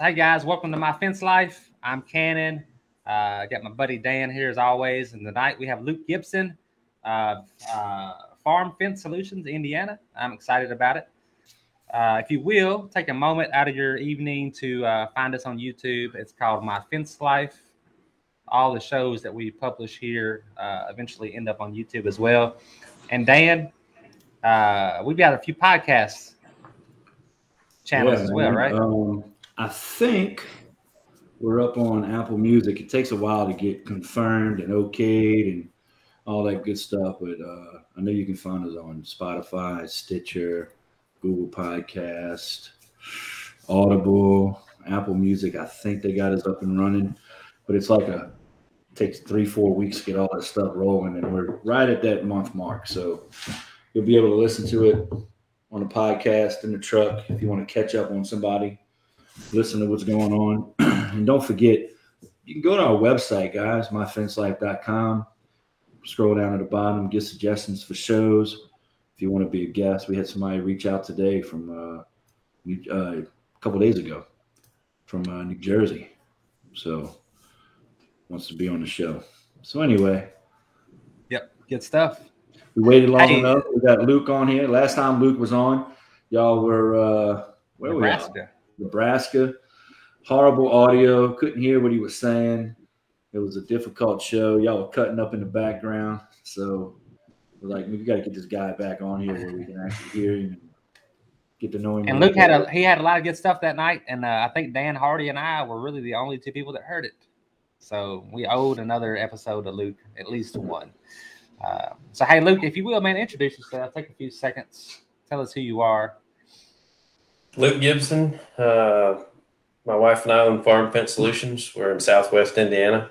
So, hey guys, welcome to my fence life. I'm Cannon. Uh, I got my buddy Dan here as always. And tonight we have Luke Gibson, uh, uh, Farm Fence Solutions, Indiana. I'm excited about it. Uh, if you will, take a moment out of your evening to uh, find us on YouTube. It's called My Fence Life. All the shows that we publish here uh, eventually end up on YouTube as well. And Dan, uh, we've got a few podcasts channels Yeah, as well, right? Um, I think we're up on Apple Music. It takes a while to get confirmed and okayed and all that good stuff, but uh, I know you can find us on Spotify, Stitcher, Google Podcast, Audible, Apple Music. I think they got us up and running, but it's like a takes three four weeks to get all that stuff rolling, and we're right at that month mark. So you'll be able to listen to it on a podcast in the truck if you want to catch up on somebody, listen to what's going on. and don't forget, you can go to our website, guys, myfencelife.com. Scroll down at the bottom, get suggestions for shows. If you want to be a guest, we had somebody reach out today from uh, uh, a couple days ago from uh, New Jersey. So wants to be on the show. So anyway, Yep, good stuff. we waited long Hey. enough. We got Luke on here. Last time Luke was on, y'all were uh, where were y'all? Nebraska. Horrible audio. Couldn't hear what he was saying. It was a difficult show. Y'all were cutting up in the background. So we're like, we got to get this guy back on here where we can actually hear him and get to know him. And Luke had a he had a lot of good stuff that night, and uh, I think Dan Hardy and I were really the only two people that heard it. So we owed another episode to Luke, at least one. Uh, so hey, Luke, if you will, man, introduce yourself. Take a few seconds. Tell us who you are. Luke Gibson. Uh, my wife and I own Farm Fence Solutions. We're in Southwest Indiana.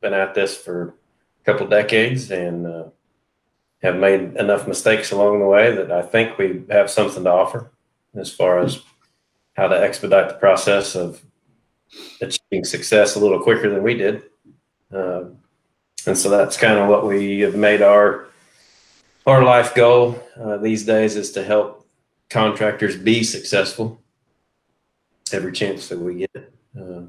Been at this for a couple decades and uh, have made enough mistakes along the way that I think we have something to offer as far as how to expedite the process of achieving success a little quicker than we did. Uh, and so that's kind of what we have made our our life goal uh, these days is to help contractors be successful every chance that we get. Uh,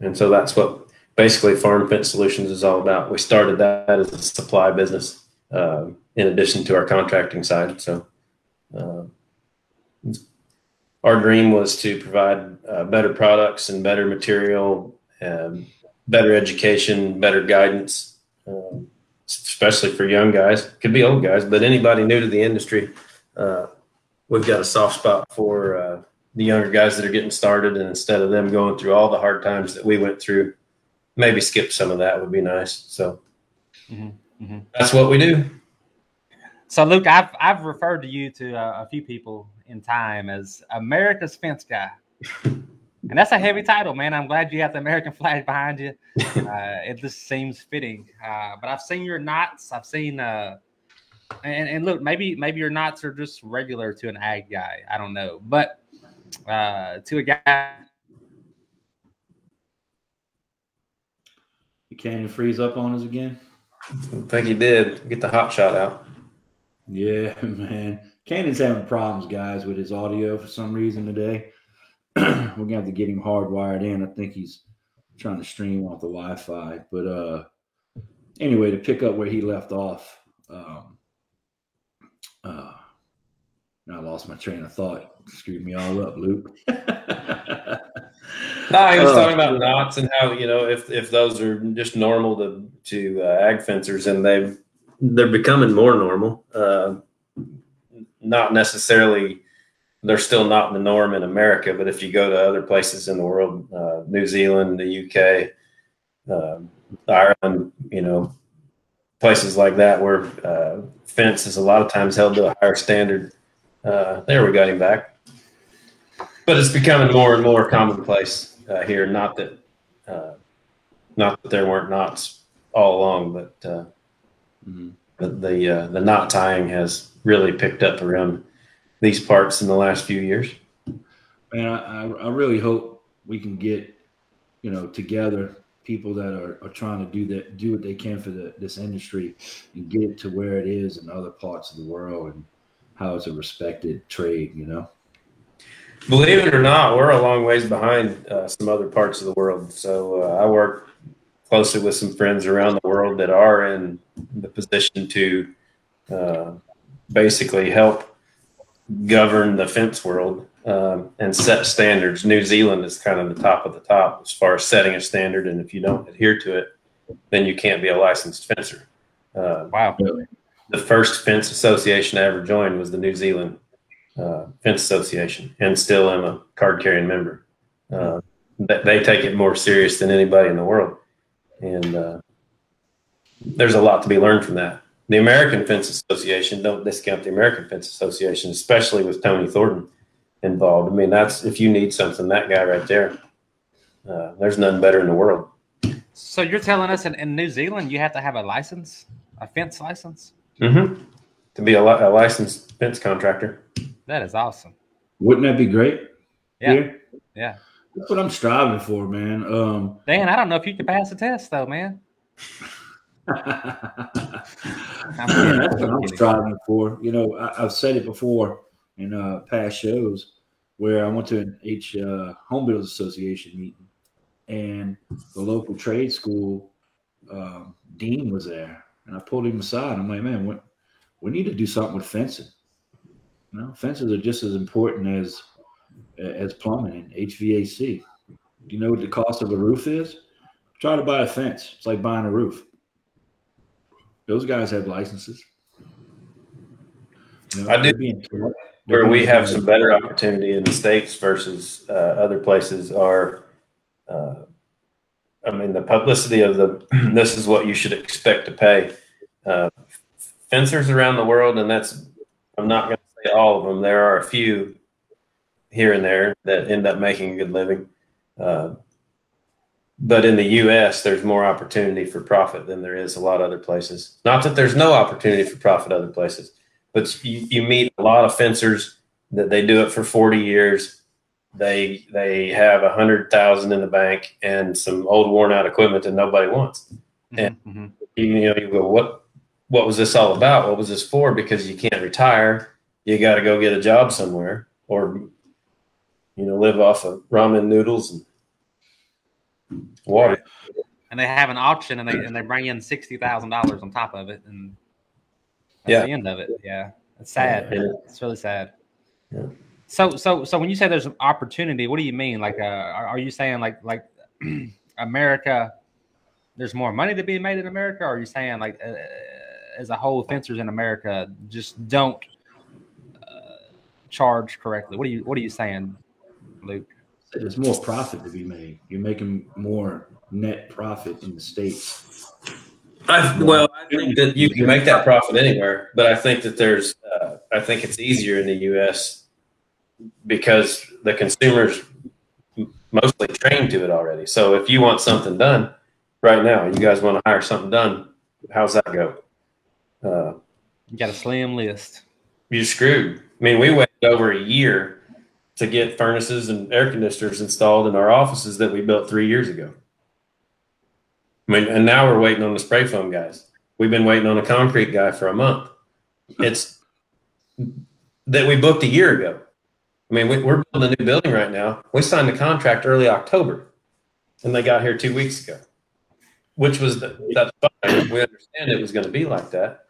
and so that's what basically Farm Fence Solutions is all about. We started that as a supply business uh, in addition to our contracting side. So uh, our dream was to provide uh, better products and better material, um, better education, better guidance, um, especially for young guys. Could be old guys, but anybody new to the industry. Uh, we've got a soft spot for uh, the younger guys that are getting started, and instead of them going through all the hard times that we went through, maybe skip some of that would be nice. So Mhm, mhm. that's what we do. So Luke, I've I've referred to you to uh, a few people in time as America's fence guy, and that's a heavy title, man. I'm glad you have the American flag behind you. Uh, it just seems fitting. Uh, but I've seen your knots. I've seen, uh, and and look, maybe maybe your knots are just regular to an ag guy. I don't know, but uh, to a guy. You can't freeze up on us again. I think you did get the hot shot out. Yeah, man. Cannon's having problems, guys, with his audio for some reason today. We're gonna have to get him hardwired in. I think he's trying to stream off the Wi-Fi. But uh anyway, to pick up where he left off, um uh I lost my train of thought. Screwed me all up, Luke. No, he was Oh, talking about knots and how you know if if those are just normal to to uh, ag fencers and they they're becoming more normal. Uh, not necessarily, they're still not the norm in America, but if you go to other places in the world, uh, New Zealand, the UK, uh, Ireland, you know, places like that where uh, fence is a lot of times held to a higher standard. Uh, there we got him back. But it's becoming more and more commonplace uh, here. Not that, uh, not that there weren't knots all along, but uh, Mhm. the the, uh, the knot tying has really picked up around these parts in the last few years. Man, I, I really hope we can get, you know, together people that are, are trying to do that, do what they can for the, this industry and get it to where it is in other parts of the world and how it's a respected trade, you know? Believe it or not, we're a long ways behind uh, some other parts of the world. So uh, I work closely with some friends around the world that are in the position to uh, basically help govern the fence world um, and set standards. New Zealand is kind of the top of the top as far as setting a standard, and if you don't adhere to it, then you can't be a licensed fencer. Uh, Wow. the first fence association I ever joined was the New Zealand uh, Fence Association, and still am a card carrying member. Uh, they, they take it more serious than anybody in the world, and uh, there's a lot to be learned from that. The American Fence Association don't discount the American Fence Association, especially with Tony Thornton involved. I mean, that's if you need something, that guy right there. Uh, there's none better in the world. So you're telling us in, in New Zealand you have to have a license, a fence license? Mm-hmm. To be a, li- a licensed fence contractor. That is awesome. Wouldn't that be great? Yeah. Here? Yeah. That's what I'm striving for, man. Um, Dan, I don't know if you can pass the test though, man. That's what I'm striving for. You know, I, I've said it before in uh, past shows where I went to an H uh, Home Builders Association meeting, and the local trade school um, dean was there, and I pulled him aside. I'm like, man, we, we need to do something with fencing. You know, fences are just as important as as plumbing and HVAC. Do you know what the cost of a roof is? Try to buy a fence. It's like buying a roof. Those guys have licenses. You know, I do- being- where we have some better opportunity in the states versus uh, other places are uh, i mean the publicity of the this is what you should expect to pay. Uh, fencers around the world and that's i'm not going to say all of them there are a few here and there that end up making a good living. Uh, but in the us there's more opportunity for profit than there is a lot of other places. Not that there's no opportunity for profit other places but you, you meet a lot of fencers that they do it for 40 years. They they have a hundred thousand in the bank and some old worn out equipment that nobody wants. Yeah. Mhm. you, you know you go what what was this all about? What was this for? Because you can't retire. You got to go get a job somewhere or you know live off of ramen noodles and water And they have an auction and they and they bring in sixty thousand dollars on top of it, and that's Yeah. the end of it. Yeah, it's sad. Yeah. It's really sad. Yeah. So so so when you say there's an opportunity, what do you mean? Like, uh, are, you saying like like America? There's more money to be made in America, or are you saying like uh, as a whole, fencers in America just don't uh, charge correctly? What are you What are you saying, Luke? There's more profit to be made. You're making more net profit in the states. I, well, I think that you can make that profit anywhere, but I think that there's, uh, I think it's easier in the U.S. because the consumers mostly trained to it already. So if you want something done right now, you guys want to hire something done, how's that go? Uh, You got a slim list. you're screwed. I mean, we waited over a year to get furnaces and air conditioners installed in our offices that we built three years ago. I mean, and now we're waiting on the spray foam guys. We've been waiting on a concrete guy for a month. It's that we booked a year ago. I mean, we, we're building a new building right now. We signed the contract early October, and they got here two weeks ago, which was the, that's fine. We understand it was going to be like that.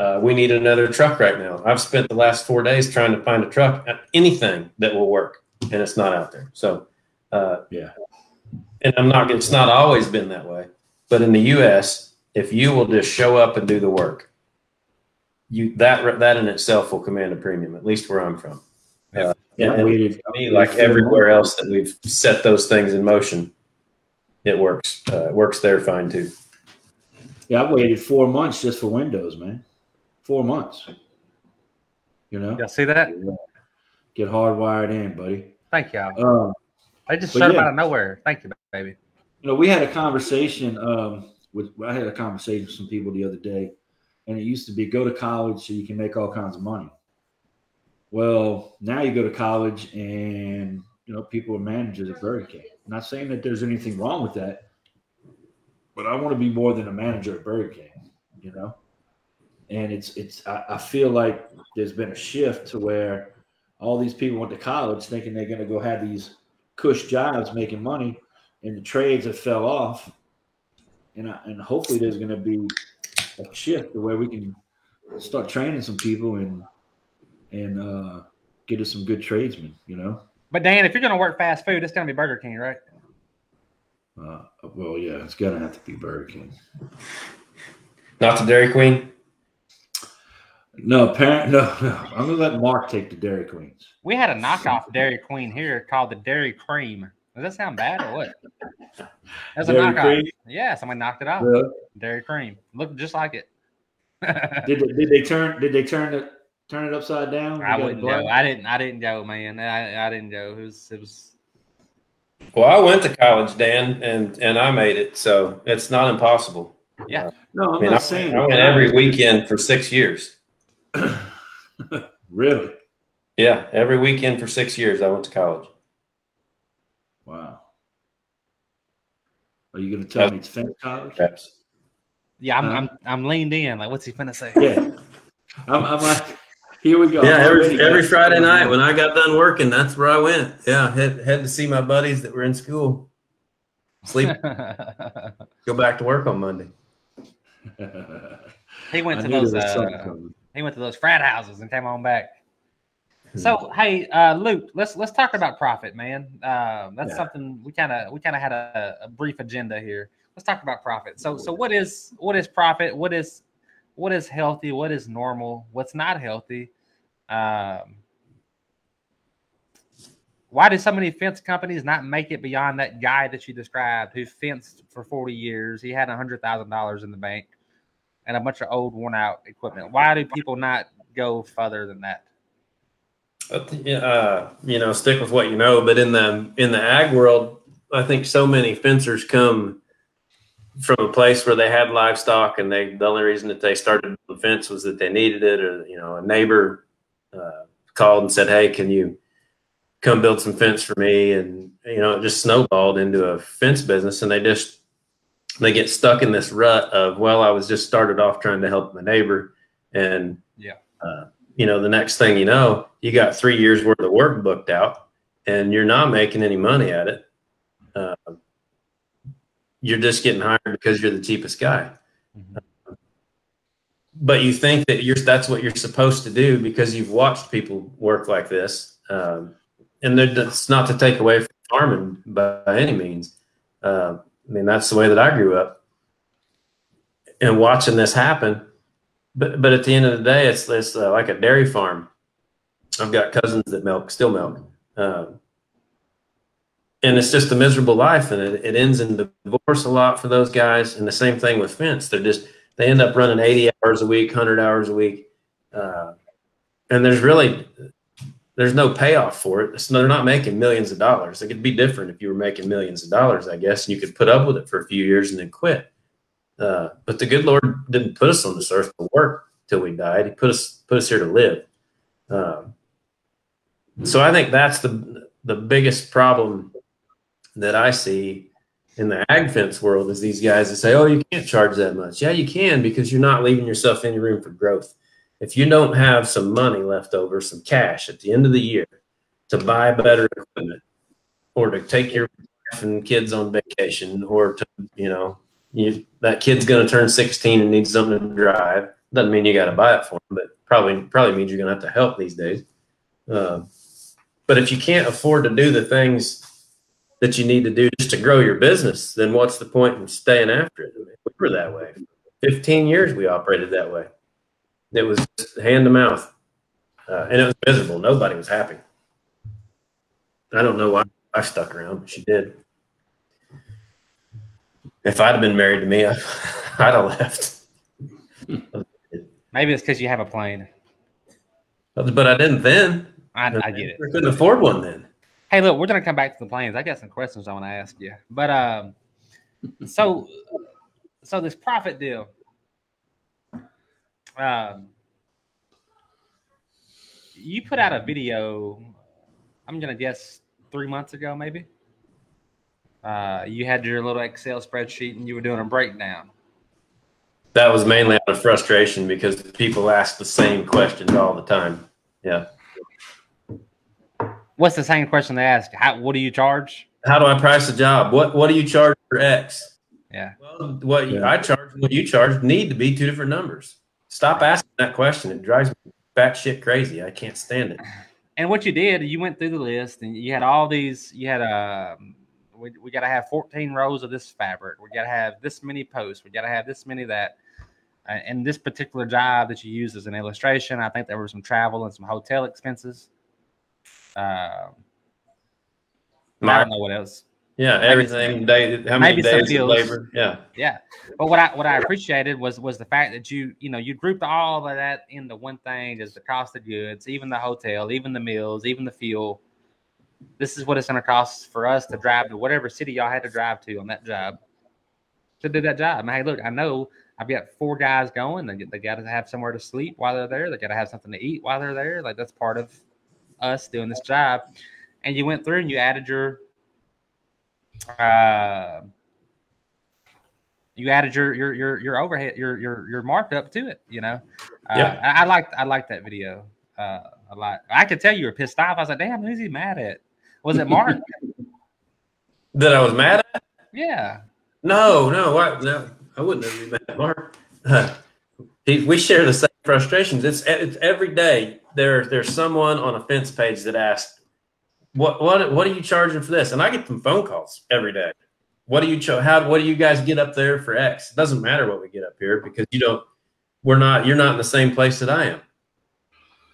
Uh, we need another truck right now. I've spent the last four days trying to find a truck, uh, anything that will work, and it's not out there. So, uh, Yeah. And I'm not. It's not always been that way, but in the U.S., if you will just show up and do the work, you that that in itself will command a premium. At least where I'm from. Uh, Yeah, and me, like everywhere else that we've set those things in motion, it works. Uh, it works there fine too. Yeah, I waited four months just for Windows, man. Four months. You know, Y'all see that? get hardwired in, buddy. Thank y'all. Um, They just showed yeah. out of nowhere. Thank you, baby. you know, we had a conversation um, with. I had a conversation with some people the other day, and it used to be go to college so you can make all kinds of money. Well, now you go to college, and you know people are managers at Burger King. I'm not saying that there's anything wrong with that, but I want to be more than a manager at Burger King. You know, and it's it's. I, I feel like there's been a shift to where all these people went to college thinking they're going to go have these cush jobs making money, and the trades have fell off. And I, and hopefully there's going to be a shift to where we can start training some people and and uh, get us some good tradesmen. You know. But Dan, if you're gonna work fast food, it's gonna be Burger King, right? Uh, well, yeah, it's gonna have to be Burger King. Not the Dairy Queen. No, apparent. No, no. I'm gonna let Mark take the Dairy Queens. We had a knockoff Dairy Queen here called the Dairy Cream. Does that sound bad or what? That's a knockoff. Cream? Yeah, somebody knocked it out. Really? Dairy Cream. Looked just like it. Did they, did they turn? Did they turn it turn it upside down? I wouldn't black? go. I didn't. I didn't go, man. I, I didn't go. It was. It was. Well, I went to college, Dan, and and I made it, so it's not impossible. Yeah. No, I'm I mean, I, not saying. I went every weekend for six years. really? Yeah, every weekend for six years, I went to college. Wow. Are you gonna tell me it's fence college? Perhaps. Yeah, I'm. Huh? I'm. I'm leaned in. Like, what's he finna say? Yeah. I'm, I'm like, here we go. Yeah, every every Friday night when I got done working, that's where I went. Yeah, had had to see my buddies that were in school. Sleep, go back to work on Monday. he went I to knew those. there was something Uh, coming. He went to those frat houses and came on back. So hey, uh, Luke, let's let's talk about profit, man. Um, that's Yeah. something we kind of we kind of had a, a brief agenda here. Let's talk about profit. So so what is what is profit? What is what is healthy? What is normal? What's not healthy? Um, why do so many fence companies not make it beyond that guy that you described who fenced for 40 years? He had a hundred thousand dollars in the bank and a bunch of old worn out equipment. Why do people not go further than that? uh, you know, stick with what you know. But in the in the ag world, I think so many fencers come from a place where they had livestock, and they the only reason that they started the fence was that they needed it, or you know, a neighbor uh, called and said, "Hey, can you come build some fence for me?" And you know, it just snowballed into a fence business, and they just they get stuck in this rut of, well, I was just started off trying to help my neighbor, and Yeah. uh, you know, the next thing you know, you got three years worth of work booked out, and you're not making any money at it. Uh, you're just getting hired because you're the cheapest guy. But you think that you're that's what you're supposed to do because you've watched people work like this, um, and that's not to take away from farming by, by any means. I mean, that's the way that I grew up, and watching this happen but but at the end of the day, it's it's uh, like a dairy farm. I've got cousins that milk, still milk, um, and it's just a miserable life, and it, it ends in divorce a lot for those guys. And the same thing with fence; they're just they end up running eighty hours a week, hundred hours a week, uh, and there's really there's no payoff for it. It's, they're not making millions of dollars. It could be different if you were making millions of dollars, I guess, and you could put up with it for a few years and then quit. Uh, but the good Lord didn't put us on this earth to work till we died. He put us put us here to live. Um, so I think that's the the biggest problem that I see in the ag fence world is these guys that say, "Oh, you can't charge that much." Yeah, you can because you're not leaving yourself any room for growth. If you don't have some money left over, some cash at the end of the year to buy better equipment, or to take your wife and kids on vacation, or to you know you, that kid's going to turn 16 and needs something to drive. Doesn't mean you got to buy it for him, but probably probably means you're going to have to help these days. Uh, but if you can't afford to do the things that you need to do just to grow your business, then what's the point in staying after it? We were that way. 15 years we operated that way. It was hand to mouth, uh, and it was miserable. Nobody was happy. I don't know why I stuck around, but she did. If I'd have been married to me, I, I'd have left. Maybe it's because you have a plane. But I didn't then. I, I get it. I couldn't afford one then. Hey, look, we're gonna come back to the planes. I got some questions I want to ask you, but um, so so this profit deal, um, you put out a video. I'm gonna guess three months ago, maybe. Uh, you had your little Excel spreadsheet and you were doing a breakdown. That was mainly out of frustration because people ask the same questions all the time. Yeah. What's the same question they ask? How, what do you charge? How do I price a job? What What do you charge for X? Yeah. Well, what Yeah. I charge and what you charge need to be two different numbers. Stop asking that question. It drives me batshit crazy. I can't stand it. And what you did, you went through the list and you had all these, you had um we, we got to have 14 rows of this fabric. We got to have this many posts. We got to have this many that. Uh, and this particular job that you used as an illustration, I think there were some travel and some hotel expenses. Um, I don't know what else. Yeah, everything. Day, how many days of labor? Yeah. Yeah, but what I what I appreciated was was the fact that you you know you grouped all of that into one thing as the cost of goods, even the hotel, even the meals, even the fuel. This is what it's going to cost for us to drive to whatever city y'all had to drive to on that job to do that job. I mean, hey, look, I know I've got four guys going. They, they got to have somewhere to sleep while they're there. They got to have something to eat while they're there. Like that's part of us doing this job. And you went through and you added your uh, you added your your your your overhead your your your markup to it. You know, uh, Yeah. I, I liked I liked that video uh, a lot. I could tell you were pissed off. I was like, damn, who's he mad at? Was it Mark? That I was mad at? yeah. No, no, I, no. I wouldn't have been mad at Mark. We share the same frustrations. It's, it's every day. There, there's someone on a fence page that asks, "What, what, what are you charging for this?" And I get some phone calls every day. What do you cho- How? What do you guys get up there for X? It doesn't matter what we get up here because you don't. We're not. You're not in the same place that I am.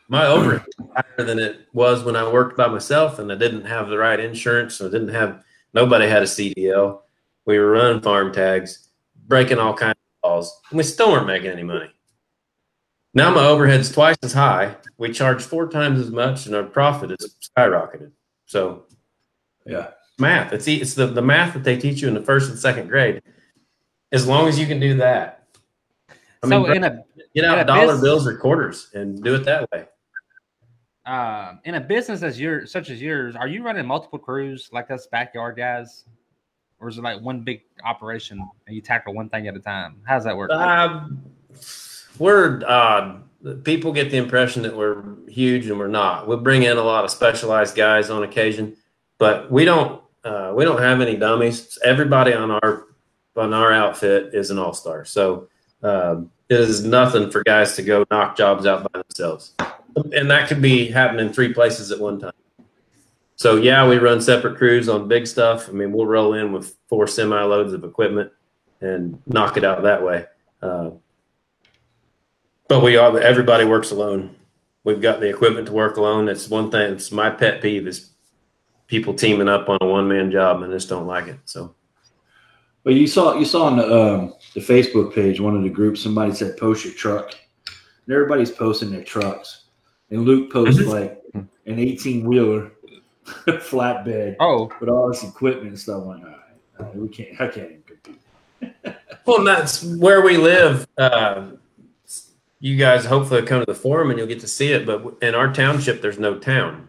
My overhead is higher than it was when I worked by myself, and I didn't have the right insurance. I didn't have. Nobody had a CDL. We were running farm tags, breaking all kinds of laws, and we still weren't making any money. Now my overhead's twice as high. We charge four times as much, and our profit is skyrocketed. So Yeah. math. It's it's the, the math that they teach you in the first and second grade. As long as you can do that, I so mean, in a get in a out dollar bus- bills or quarters and do it that way. uh, in a business as your such as yours, are you running multiple crews like us backyard guys, or is it like one big operation and you tackle one thing at a time? How does that work? Um, we're uh, people get the impression that we're huge and we're not. We bring in a lot of specialized guys on occasion, but we don't. Uh, we don't have any dummies. Everybody on our on our outfit is an all star. So um, it is nothing for guys to go knock jobs out by themselves, and that could be happening three places at one time. So yeah, we run separate crews on big stuff. I mean, we'll roll in with four semi loads of equipment and knock it out that way. Uh, but we are everybody works alone. We've got the equipment to work alone. That's one thing. It's my pet peeve is people teaming up on a one man job and just don't like it. So But you saw you saw on the um, the Facebook page one of the groups somebody said post your truck, and everybody's posting their trucks, and Luke posts Mhm. like an eighteen wheeler flatbed oh, with all this equipment and stuff. I'm like, all right, all right, we can't. I can't even compete. well, and that's where we live. Uh, you guys hopefully come to the forum and you'll get to see it. But in our township, there's no town.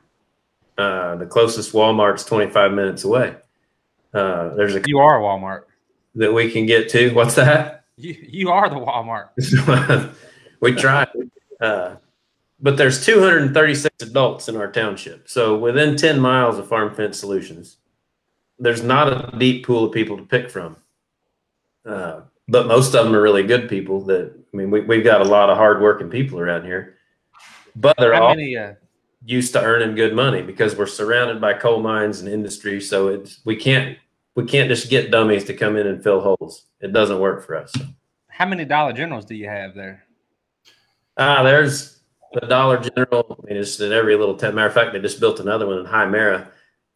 Uh, the closest Walmart's 25 minutes away. Uh, there's a you are Walmart. that we can get to. What's that? You you are the Walmart. we try. Uh, but there's 236 adults in our township. So within 10 miles of Farm Fence Solutions, there's not a deep pool of people to pick from. Uh, but most of them are really good people that, I mean, we, we've got a lot of hardworking people around here, but they're How all many? Uh, used to earning good money because we're surrounded by coal mines and industry. So it's, we can't, we can't just get dummies to come in and fill holes. It doesn't work for us. how many Dollar Generals do you have there? Ah, there's the Dollar General. I mean, it's in every little town. Matter of fact, they just built another one in Hymera.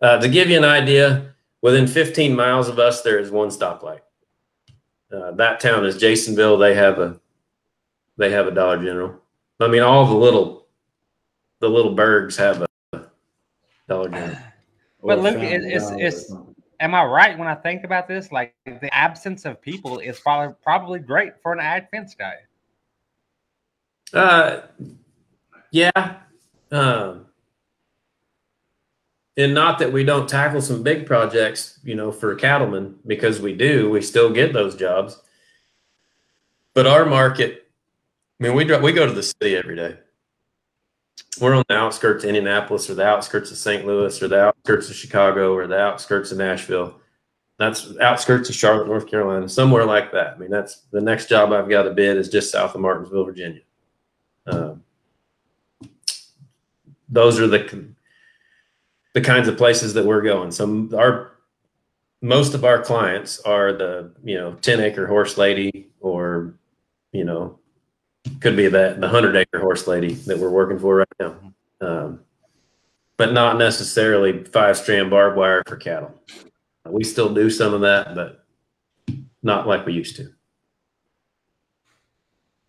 Uh, to give you an idea, within 15 miles of us, there is one stoplight. Uh, that town is Jasonville. They have a they have a Dollar General. I mean, all the little the little burgs have a Dollar General. But Or look, Family it- it's- it's- Am I right when I think about this? Like the absence of people is probably probably great for an ag fence guy. Uh, yeah. Um, and not that we don't tackle some big projects, you know, for cattlemen, because we do. We still get those jobs. But our market, I mean, we dri- we go to the city every day. we're on the outskirts of Indianapolis or the outskirts of St. Louis or the outskirts of Chicago or the outskirts of Nashville. That's outskirts of Charlotte, North Carolina, somewhere like that. I mean, that's the next job I've got to bid is just south of Martinsville, Virginia. Um, those are the the kinds of places that we're going. So our most of our clients are the you know 10 acre horse lady or you know could be that the 100 acre horse lady that we're working for right now um, but not necessarily five strand barbed wire for cattle we still do some of that but not like we used to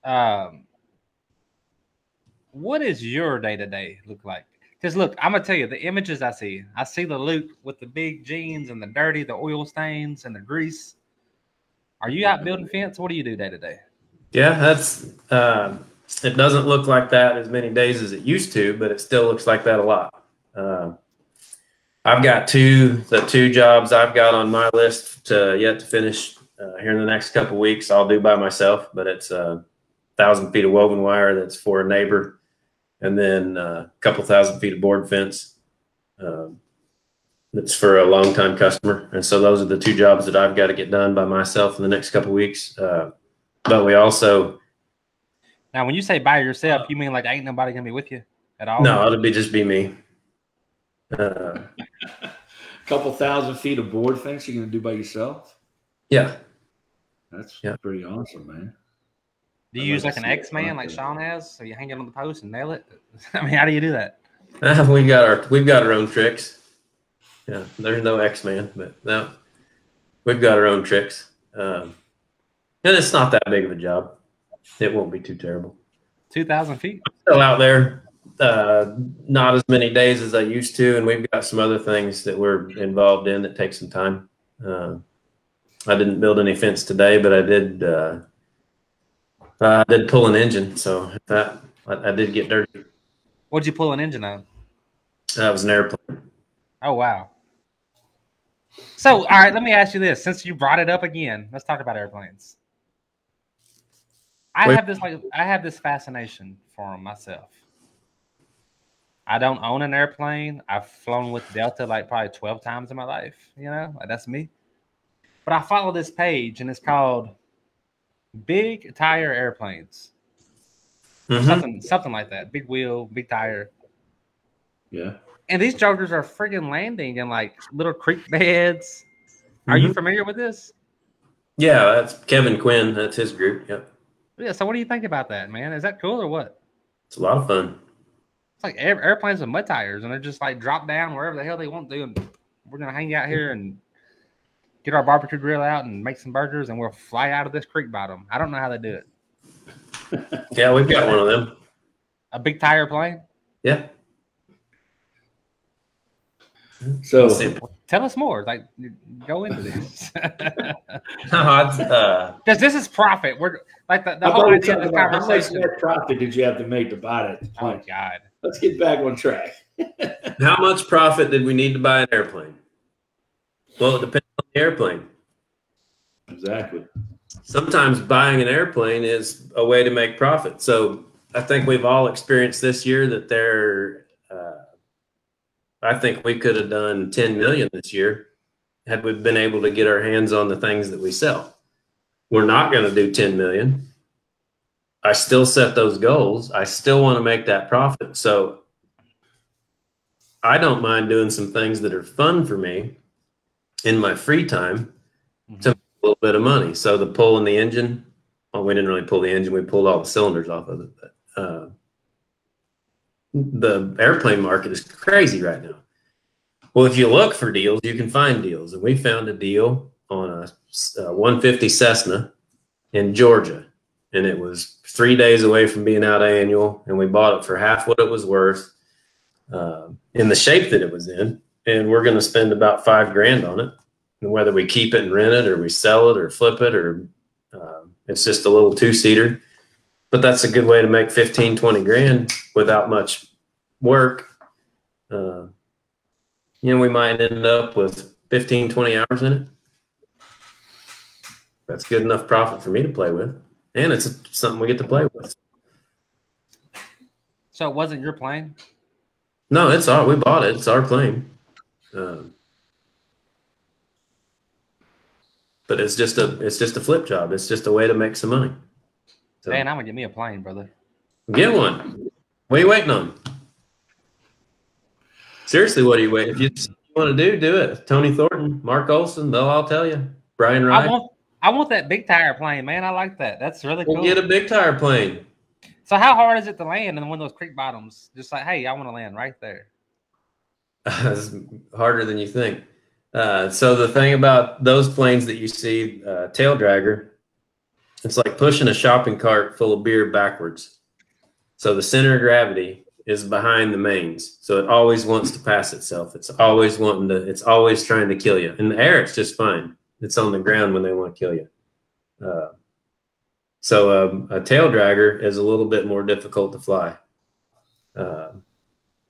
Um, what is your day to day look like? Because look, I'm gonna tell you the images I see. I see the Luke with the big jeans and the dirty, the oil stains and the grease. Are you out building fence? What do you do day to day? Yeah that's um, it doesn't look like that as many days as it used to but it still looks like that a lot. Um, i've got two the two jobs i've got on my list to yet to finish uh, here in the next couple weeks i'll do by myself but it's a thousand feet of woven wire that's for a neighbor and then uh, a couple thousand feet of board fence um, that's for a longtime customer and so those are the two jobs that i've got to get done by myself in the next couple weeks. Uh, but we also Now, when you say by yourself, you mean like ain't nobody gonna be with you at all? no it'll be just be me uh, couple thousand feet of board fence you're gonna do by yourself? yeah That's Yeah. pretty awesome, man. Do I'd you use like like an X Man like Sean has? So you hang it on the post and nail it? I mean, how do you do that? we got our we've got our own tricks yeah there's no x-man but no we've got our own tricks um, and it's not that big of a job it won't be too terrible Two thousand feet. still out there uh, not as many days as i used to and we've got some other things that we're involved in that take some time uh, i didn't build any fence today but i did uh, i did pull an engine so that I, I did get dirty What'd you pull an engine on? that was an airplane Oh wow. So, all right, let me ask you this: since you brought it up again, let's talk about airplanes. I have this like I have this fascination for them myself. I don't own an airplane. I've flown with Delta like probably twelve times in my life. You know, like that's me. But I follow this page, and it's called "Big Tire Airplanes." Mhm. Something, something like that. Big wheel, big tire. Yeah. And these jokers are freaking landing in like little creek beds. Are you familiar with this? Yeah, that's Kevin Quinn. That's his group. Yep. Yeah. So what do you think about that, man? Is that cool or what? It's a lot of fun. It's like air, airplanes with mud tires, and they're just like drop down wherever the hell they want to, and we're gonna hang out here and get our barbecue grill out and make some burgers, and we'll fly out of this creek bottom. I don't know how they do it. Yeah, we've got one of them. A big tire plane. Yeah. So Tell us more. Like, go into this uh, because this is profit. We're like the, the whole thought we were idea of talking this about how much net profit did you have to make to buy that Oh plane? God. Let's get back on track. how much profit did we need to buy an airplane? Well, it depends on the airplane. Exactly. Sometimes buying an airplane is a way to make profit. So I think we've all experienced this year that there. Uh, I think we could have done 10 million this year had we been able to get our hands on the things that we sell. We're not going to do 10 million. I still set those goals. I still want to make that profit. So I don't mind doing some things that are fun for me in my free time to make a little bit of money. So the pull in the engine, well, we didn't really pull the engine. We pulled all the cylinders off of it. But uh, the airplane market is crazy right now. Well, if you look for deals, you can find deals. And we found a deal on a, uh 150 Cessna in Georgia. And it was three days away from being out annual. And we bought it for half what it was worth uh, in the shape that it was in. And we're going to spend about five grand on it. And whether we keep it and rent it or we sell it or flip it or uh, it's just a little two seater. But that's a good way to make 15, 20 grand without much work. Uh, you know, we might end up with 15, 20 hours in it. That's good enough profit for me to play with. And it's something we get to play with. So it wasn't your plane? No, it's our. We bought it. It's our plane. Um, but it's just a it's just a flip job. It's just a way to make some money. So Man, I'm gonna get me a plane, brother. get one. What are you waiting on? Seriously, what do you waiting? If you, want to do, do it. Tony Thornton, Mark Olson, they'll all tell you. Brian I want I want that big tire plane, man. I like that. That's really cool. We'll get a big tire plane. so how hard is it to land in one of those creek bottoms? Just like, hey, I want to land right there. it's harder than you think. Uh, so the thing about those planes that you see, uh, tail dragger, it's like pushing a shopping cart full of beer backwards. So the center of gravity is behind the mains, so it always wants to pass itself. It's always wanting to. It's always trying to kill you. In the air, it's just fine. It's on the ground when they want to kill you. Uh, so um, a tail dragger is a little bit more difficult to fly. Uh,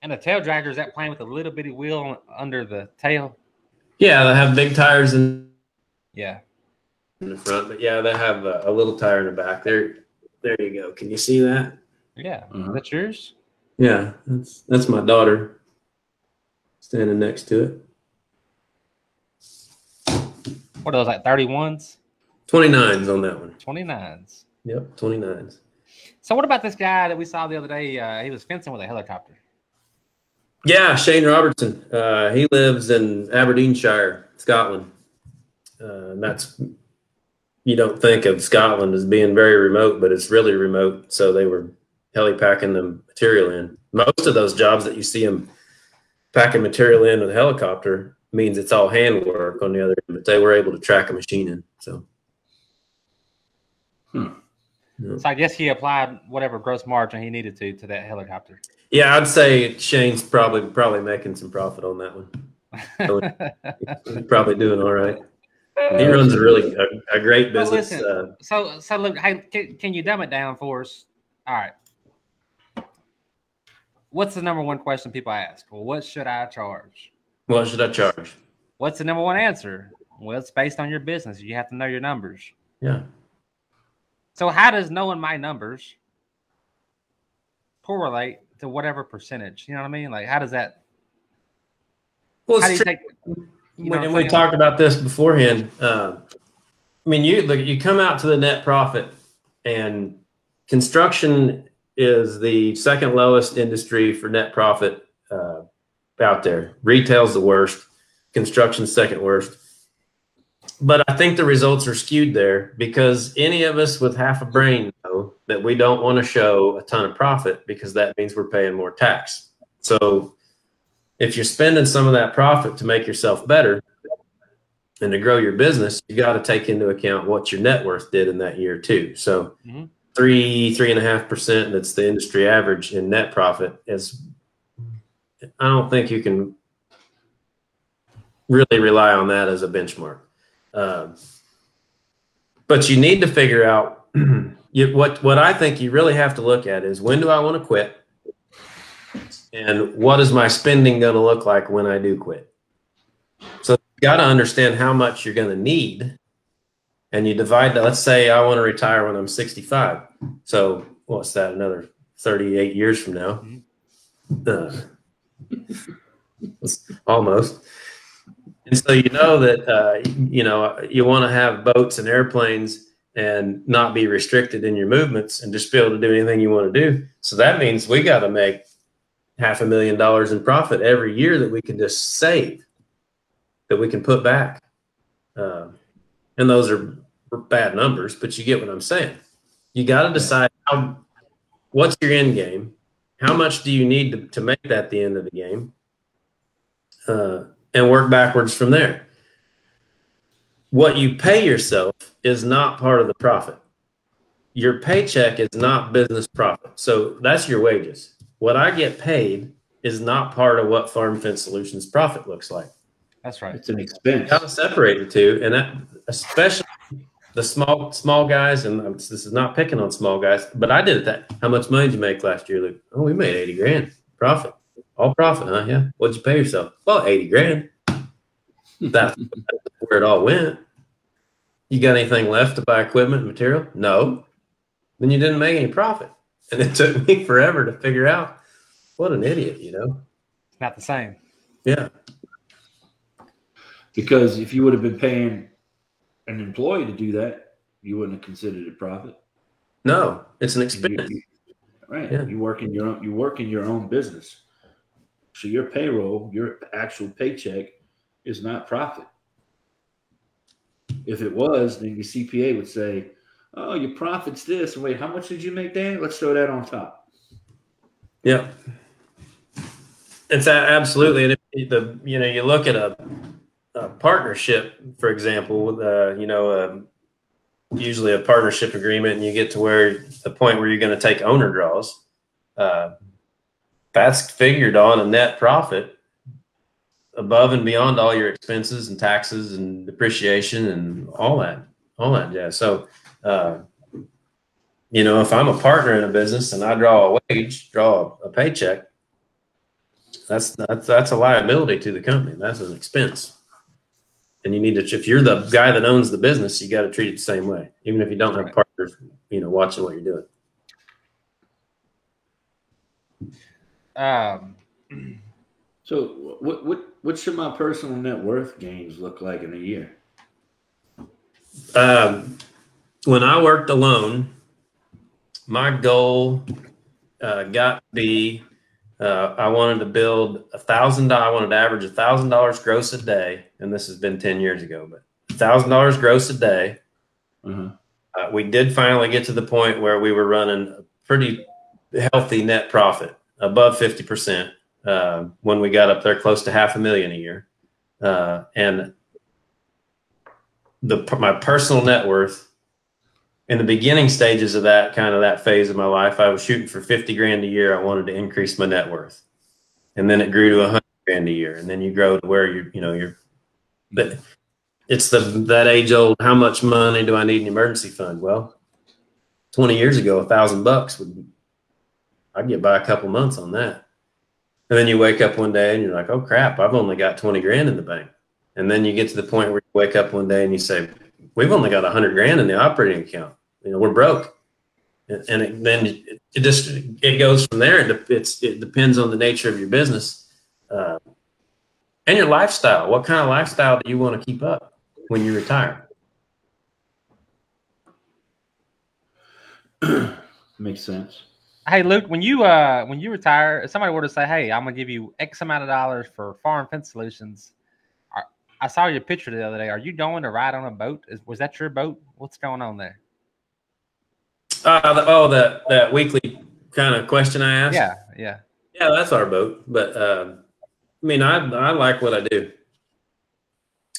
And a tail dragger is that plane with a little bitty wheel under the tail. yeah, they have big tires in Yeah. in the front, but yeah, they have a, a little tire in the back. There, there you go. Can you see that? Yeah. Uh-huh. That's yours? Yeah, that's that's my daughter standing next to it. What are those like 31s? 29s on that one. 29s. Yep, 29s. So what about this guy that we saw the other day? Uh, he was fencing with a helicopter. Yeah, Shane Robertson. Uh, he lives in Aberdeenshire, Scotland. Uh, that's you don't think of Scotland as being very remote, but it's really remote. So they were helipacking the material in. Most of those jobs that you see them packing material in with a helicopter means it's all handwork on the other end, but they were able to track a machine in. So So I guess he applied whatever gross margin he needed to to that helicopter. yeah, I'd say Shane's probably probably making some profit on that one. He's probably doing all right. He runs a really a, a great Well, business. listen. uh, so so look, hey, can, can you dumb it down for us? All right. What's the number one question people ask? Well, what should I charge? what should I charge? What's the number one answer? Well, it's based on your business. You have to know your numbers. Yeah. So how does knowing my numbers correlate to whatever percentage? You know what I mean? Like how does that Well, it's take you know When, we talked about this beforehand. Uh, I mean, you look, you come out to the net profit, and construction is the second lowest industry for net profit uh, out there. Retail's the worst. Construction's second worst. But I think the results are skewed there because any of us with half a brain know that we don't want to show a ton of profit because that means we're paying more tax. So if you're spending some of that profit to make yourself better and to grow your business, you got to take into account what your net worth did in that year too. So Mhm. Three, three and a half percent that's the industry average in net profit is I don't think you can really rely on that as a benchmark. Um, but you need to figure out you, what what I think you really have to look at is when do I want to quit, and what is my spending going to look like when I do quit. So you got to understand how much you're going to need, and you divide that. Let's say I want to retire when I'm 65. So what's that? Another 38 years from now. Uh, almost. And so you know that uh, you know you want to have boats and airplanes and not be restricted in your movements and just be able to do anything you want to do. So that means we got to make half a million dollars in profit every year that we can just save, that we can put back. Uh, and those are bad numbers, but you get what I'm saying. You got to decide how, what's your end game, how much do you need to, to make that the end of the game, uh, and work backwards from there. What you pay yourself is not part of the profit. Your paycheck is not business profit. So that's your wages. What I get paid is not part of what Farm Fence Solutions profit looks like. That's right. It's an expense. Got to separate the two, and that especially the small small guys. And this is not picking on small guys, but I did it. That how much money did you make last year, Luke? Oh, we made eighty grand profit. All profit, huh? Yeah. What'd you pay yourself? Well, eighty grand. Hmm. That's where it all went. You got anything left to buy equipment and material? No. Then you didn't make any profit. And it took me forever to figure out what an idiot, you know? It's not the same. Yeah. Because if you would have been paying an employee to do that, you wouldn't have considered it profit. No, it's an expense. you- right. Yeah. You work in your own you work in your own business. So your payroll, your actual paycheck is not profit. If it was, then your CPA would say, Oh, your profit's this. And wait, how much did you make, Dan? Let's throw that on top. Yeah. It's absolutely. And if the, you know, you look at a, a partnership, for example, with, uh, you know, um, usually a partnership agreement and you get to where the point where you're going to take owner draws, uh, that's figured on a net profit above and beyond all your expenses and taxes and depreciation and all that, all that jazz. So, uh, you know, if I'm a partner in a business and I draw a wage, draw a paycheck, that's that's that's a liability to the company. That's an expense. And you need to, if you're the guy that owns the business, you got to treat it the same way, even if you don't have Right. partners, you know, watching what you're doing. Um, So what what what should my personal net worth gains look like in a year? Um, when I worked alone, my goal uh, got to be uh, I wanted to build a thousand. I wanted to average a thousand dollars gross a day, and this has been ten years ago, but thousand dollars gross a day. Uh-huh. Uh, we did finally get to the point where we were running a pretty healthy net profit, above fifty percent, uh, when we got up there close to half a million a year, uh, and the my personal net worth in the beginning stages of that kind of that phase of my life, I was shooting for 50 grand a year. I wanted to increase my net worth. And then it grew to 100 grand a year. And then you grow to where you're, you know, you're, but it's the, that age old, how much money do I need in emergency fund? Well, 20 years ago, a thousand bucks would, I'd get by a couple months on that. And then you wake up one day and you're like, oh crap, I've only got 20 grand in the bank. And then you get to the point where you wake up one day and you say, we've only got 100 grand in the operating account. You know, we're broke. And, it, then it, it just it goes from there. It, it's it depends on the nature of your business uh, and your lifestyle. What kind of lifestyle do you want to keep up when you retire? Makes sense. hey, Luke, when you uh when you retire, if somebody were to say, "Hey, I'm gonna give you X amount of dollars for Farm Fence Solutions," are, I saw your picture the other day. Are you going to ride on a boat? Is, was that your boat? What's going on there? Uh, the, oh, that that weekly kind of question I asked. Yeah, yeah. Yeah, that's our boat. But um, I mean, I I like what I do.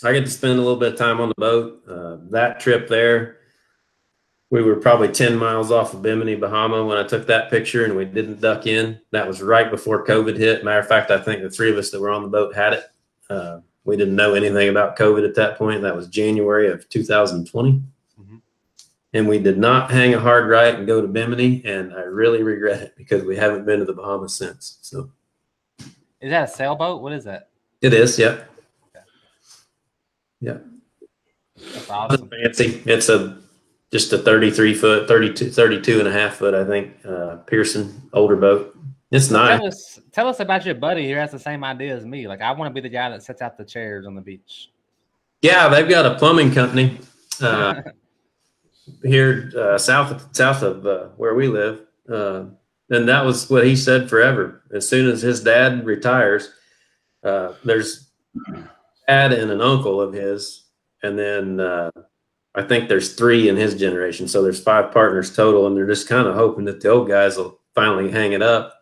I get to spend a little bit of time on the boat. Uh, that trip there, we were probably ten miles off of Bimini, Bahama, when I took that picture, and we didn't duck in. That was right before COVID hit. Matter of fact, I think the three of us that were on the boat had it. Uh, we didn't know anything about COVID at that point. That was January of 2020. Mhm. And we did not hang a hard right and go to Bimini, and I really regret it because we haven't been to the Bahamas since. So Is that a sailboat? What is that? it is, yep. Yeah. That's awesome. Fancy. It's a just a 33 foot, 32, 32 and a half foot, I think, uh, Pearson older boat. It's nice. Tell us, tell us about your buddy who has the same idea as me. Like, I want to be the guy that sets out the chairs on the beach. Yeah, they've got a plumbing company uh, here uh, south of, south of uh, where we live, uh, and that was what he said forever. As soon as his dad retires, uh, there's dad and an uncle of his, and then uh, I think there's three in his generation. So there's five partners total, and they're just kind of hoping that the old guys will finally hang it up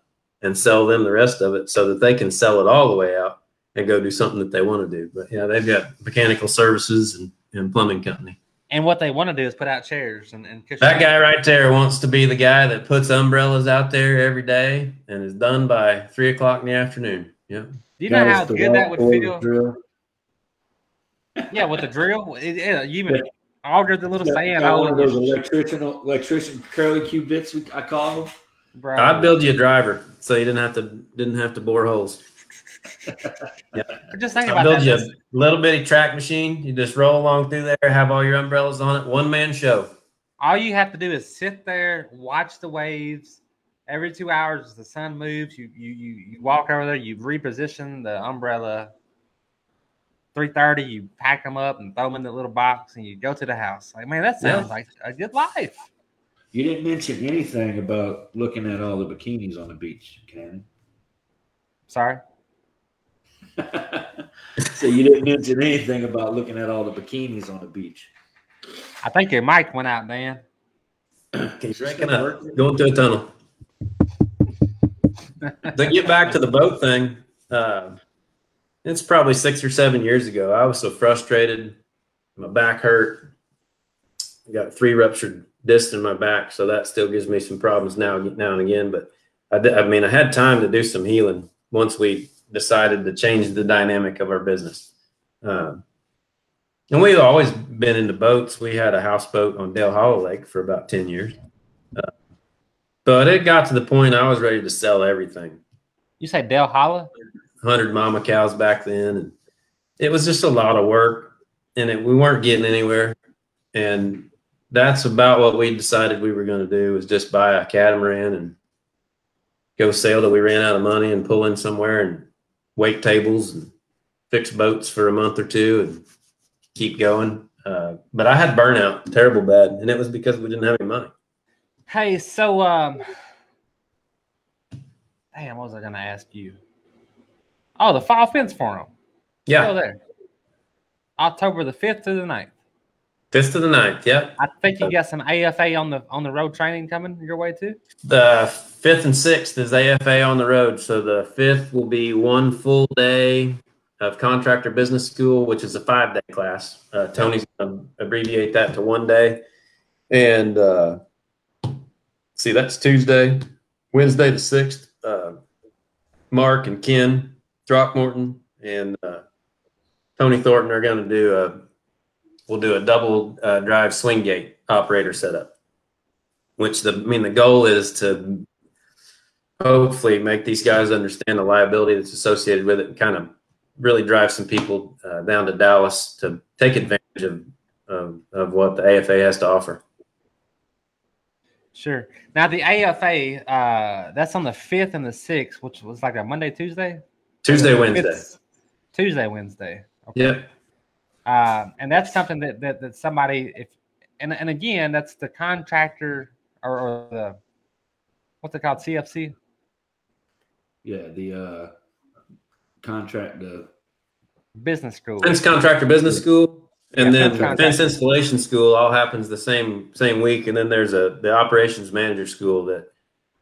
and sell them the rest of it, so that they can sell it all the way out and go do something that they want to do. But yeah, they've got mechanical services and, and plumbing company. And what they want to do is put out chairs and, and cushions. That guy right there wants to be the guy that puts umbrellas out there every day and is done by three o'clock in the afternoon. Yeah. Do you know how the good that would feel? drill. Yeah, with the drill, it, it, you even auger the little Yeah, sand got hole one of those your- electrician electrician curly Q bits I call them. bro. I'd build you a driver so you didn't have to didn't have to bore holes. Just think I'll about build that. you a little bitty track machine. You just roll along through there, have all your umbrellas on it, one man show. All you have to do is sit there, watch the waves, every two hours as the sun moves, you you you, you walk over there, you reposition the umbrella. Three thirty, you pack them up and throw them in the little box, and you go to the house. Like, man, that Yeah. sounds like a good life. You didn't mention anything about looking at all the bikinis on the beach, Cannon. Sorry. so you didn't mention anything about looking at all the bikinis on the beach. I think your mic went out, Dan. Keep breaking up. Going to a tunnel. to get back to the boat thing, uh, it's probably six or seven years ago. I was so frustrated. My back hurt. I got three ruptured discs in my back, so that still gives me some problems now, now and again. But I, did, I mean, I had time to do some healing once we decided to change the dynamic of our business. Um, and we've always been into boats. We had a houseboat on Dale Hollow Lake for about 10 years. Uh, but it got to the point I was ready to sell everything. You say Del Holla? 100 mama cows back then. And it was just a lot of work and it, we weren't getting anywhere. And that's about what we decided we were going to do was just buy a catamaran and go sail till we ran out of money and pull in somewhere and wait tables and fix boats for a month or two and keep going. Uh, but I had burnout terrible bad. And it was because we didn't have any money. Hey, so um, damn, what was I gonna ask you? Oh, the Fall Fence Forum. Yeah. Still there. October the fifth to the 9th. Fifth to the ninth. Yeah. I think you got some AFA on the on the road training coming your way too. The fifth and sixth is AFA on the road. So the fifth will be one full day of contractor business school, which is a five day class. Uh, Tony's going to abbreviate that to one day. And uh, see, that's Tuesday, Wednesday the sixth. Uh, Mark and Ken Throckmorton and uh, Tony Thornton are going to do a. We'll do a double uh, drive swing gate operator setup which the I mean the goal is to hopefully make these guys understand the liability that's associated with it and kind of really drive some people uh, down to Dallas to take advantage of, of of what the AFA has to offer. Sure. Now the AFA, uh, that's on the fifth and the sixth, which was like a Monday, Tuesday, Tuesday, Fifth- Wednesday. Tuesday, Wednesday. Okay. Yep. Uh, and that's something that, that that somebody if and and again that's the contractor or, or the what's it called CFC Yeah, the uh contract the business school. Fence contractor business school, and Yeah, then fence fence, installation school all happens the same same week, and then there's a the operations manager school that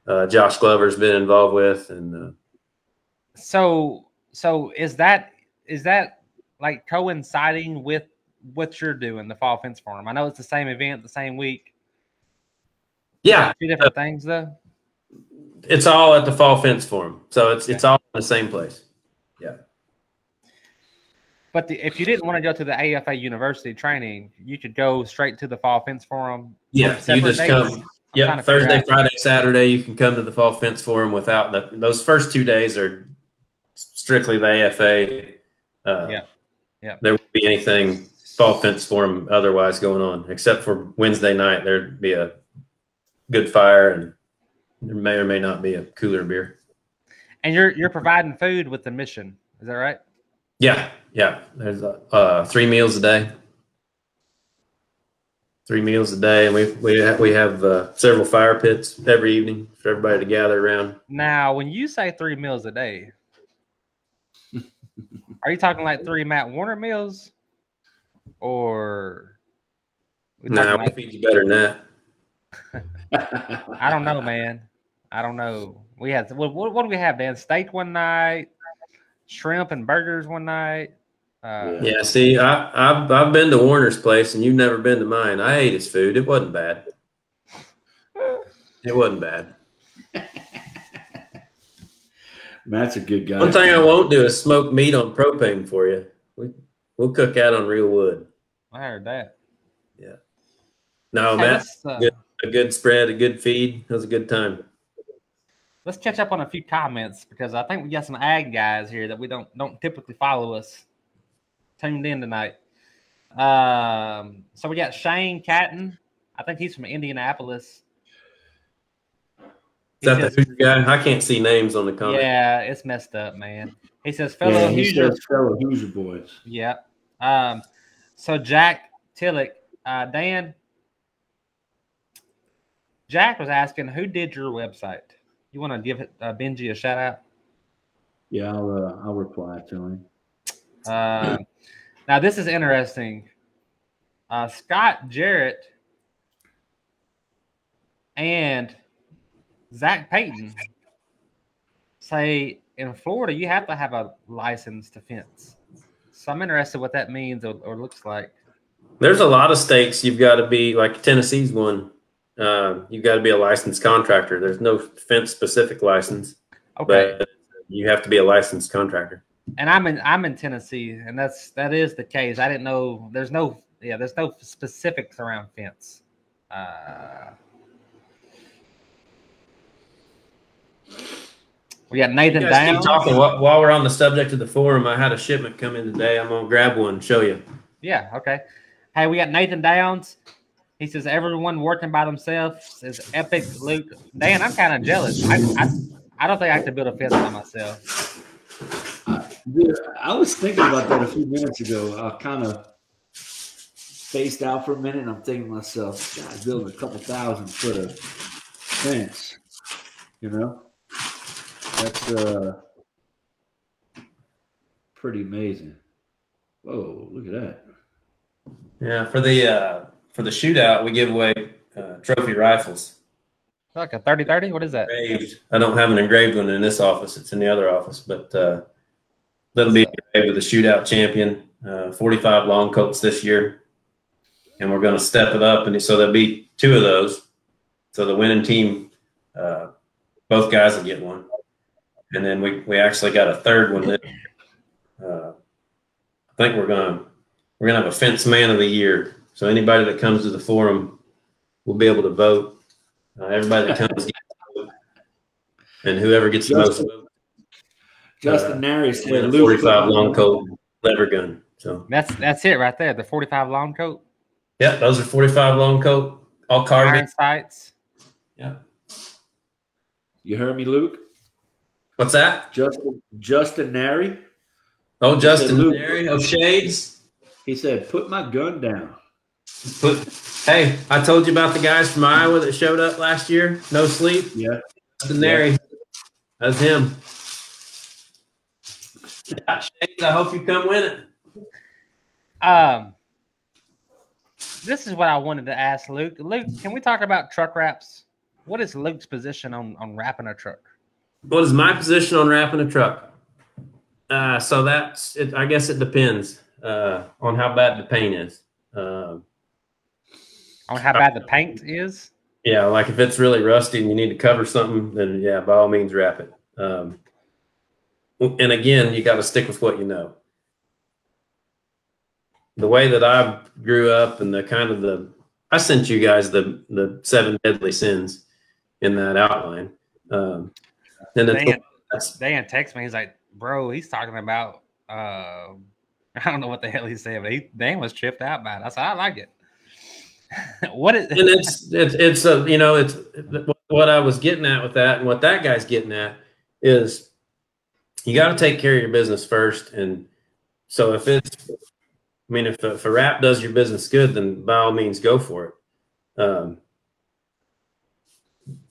uh, Josh Glover's been involved with, and uh, So so is that is that like coinciding with what you're doing, the fall fence forum? I know it's the same event, the same week. yeah, Two different things though. It's all at the fall fence forum, so it's it's all in the same place. Yeah. But the, if you didn't want to go to the AFA University training, you could go straight to the fall fence forum. Yeah, you just dates? come. I'm trying Yep, to figure Thursday, Friday, Saturday, you can come to the fall fence forum without the those first two days are strictly the AFA. Uh, Yeah. Yeah. There won't be anything fall fence forum otherwise going on, except for Wednesday night. There'd be a good fire, and there may or may not be a cooler beer. And you're you're providing food with the mission. Is that right? Yeah, yeah. There's uh, uh, three meals a day. Three meals a day, and we we have, we have uh, several fire pits every evening for everybody to gather around. Now, when you say three meals a day, are you talking like three Matt Warner meals, or we talking Nah, we like- feed you better than that. I don't know, man. I don't know. We had what, what, what do we have, Dan? Steak one night, shrimp and burgers one night. Uh, Yeah, see, I, I've I've been to Warner's place, and you've never been to mine. I ate his food; it wasn't bad. It wasn't bad. Matt's a good guy. One thing I won't do is smoke meat on propane for you. We we'll cook out on real wood. I heard that. Yeah. No, Hey, Matt, uh, good. a good spread, a good feed. It was a good time. Let's catch up on a few comments because I think we got some ag guys here that we don't don't typically follow us. Tuned in tonight. Um, so we got Shane Catton. I think he's from Indianapolis. Is that says- the Hoosier guy? I can't see names on the comment. Yeah, it's messed up, man. He says, fellow Yeah, he Hoosier. says fellow Hoosier boys. Yeah. Um, so Jack Tillich, uh, Dan, Jack was asking, who did your website? You want to give uh, Benji a shout out? Yeah, I'll uh, I'll reply to him. Uh, now this is interesting. Uh, Scott Jarrett and Zach Payton say in Florida you have to have a license to fence. So I'm interested what that means or, or looks like. There's a lot of states you've got to be like Tennessee's one. Uh, you've got to be a licensed contractor. There's no fence specific license, Okay. but you have to be a licensed contractor. and I'm in I'm in Tennessee, and that's that is the case. I didn't know there's no yeah there's no specifics around fence. Uh, we got Nathan You guys keep Downs. talking while, while we're on the subject of the forum. I had a shipment come in today. I'm gonna grab one, and show you. Yeah, okay. Hey, we got Nathan Downs. He says everyone working by themselves is epic Luke, Dan, I'm kind of jealous. I, I I don't think I could build a fence by myself. Dude, I was thinking about that a few minutes ago. I kind of spaced out for a minute, and I'm thinking to myself, God, building a couple thousand foot of fence, you know, that's uh pretty amazing. Whoa, look at that! Yeah, for the uh, for the shootout, we give away uh, trophy rifles. Like a 30 30? What is that? Engraved. I don't have an engraved one in this office. It's in the other office, but uh, that'll be engraved with the shootout champion. Uh, 45 Long Colts this year, and we're going to step it up, and so there'll be two of those. So the winning team, uh, both guys will get one, and then we we actually got a third one. Year. Uh, I think we're gonna we're gonna have a fence man of the year. So anybody that comes to the forum will be able to vote. Uh, everybody that comes, gets to vote. and whoever gets the most Justin- votes, Justin Nary win said, a Luke, 45 Long Colt lever gun. So That's that's it right there. The 45 Long Colt, yeah, those are 45 Long Colt, all iron carbon. sights. Yeah. You heard me, Luke. What's that? Justin Justin Nary. Oh, Justin Luke. Derry of Shades. He said, "Put my gun down." Put, hey, I told you about the guys from Iowa that showed up last year. No sleep. Yeah. Justin Derry. That's him. I hope you come win it. Um, this is what I wanted to ask Luke. Luke, can we talk about truck wraps? What is Luke's position on on wrapping a truck? What is my position on wrapping a truck? Uh, so that's it. I guess it depends uh, on how bad the paint is. Uh, On how bad the paint is? yeah, like if it's really rusty and you need to cover something, then yeah, by all means wrap it. Um, and again, you got to stick with what you know. The way that I grew up and the kind of the I sent you guys the the seven deadly sins in that outline. Um, and Dan, that's Dan texts me. He's like, "Bro, he's talking about uh, I don't know what the hell he said, but he Dan was tripped out by it." I said, "I like it." What is? and it's it's it's a you know it's what I was getting at with that and what that guy's getting at is you got to take care of your business first and so if it's I mean if if a wrap does your business good then by all means go for it. Um,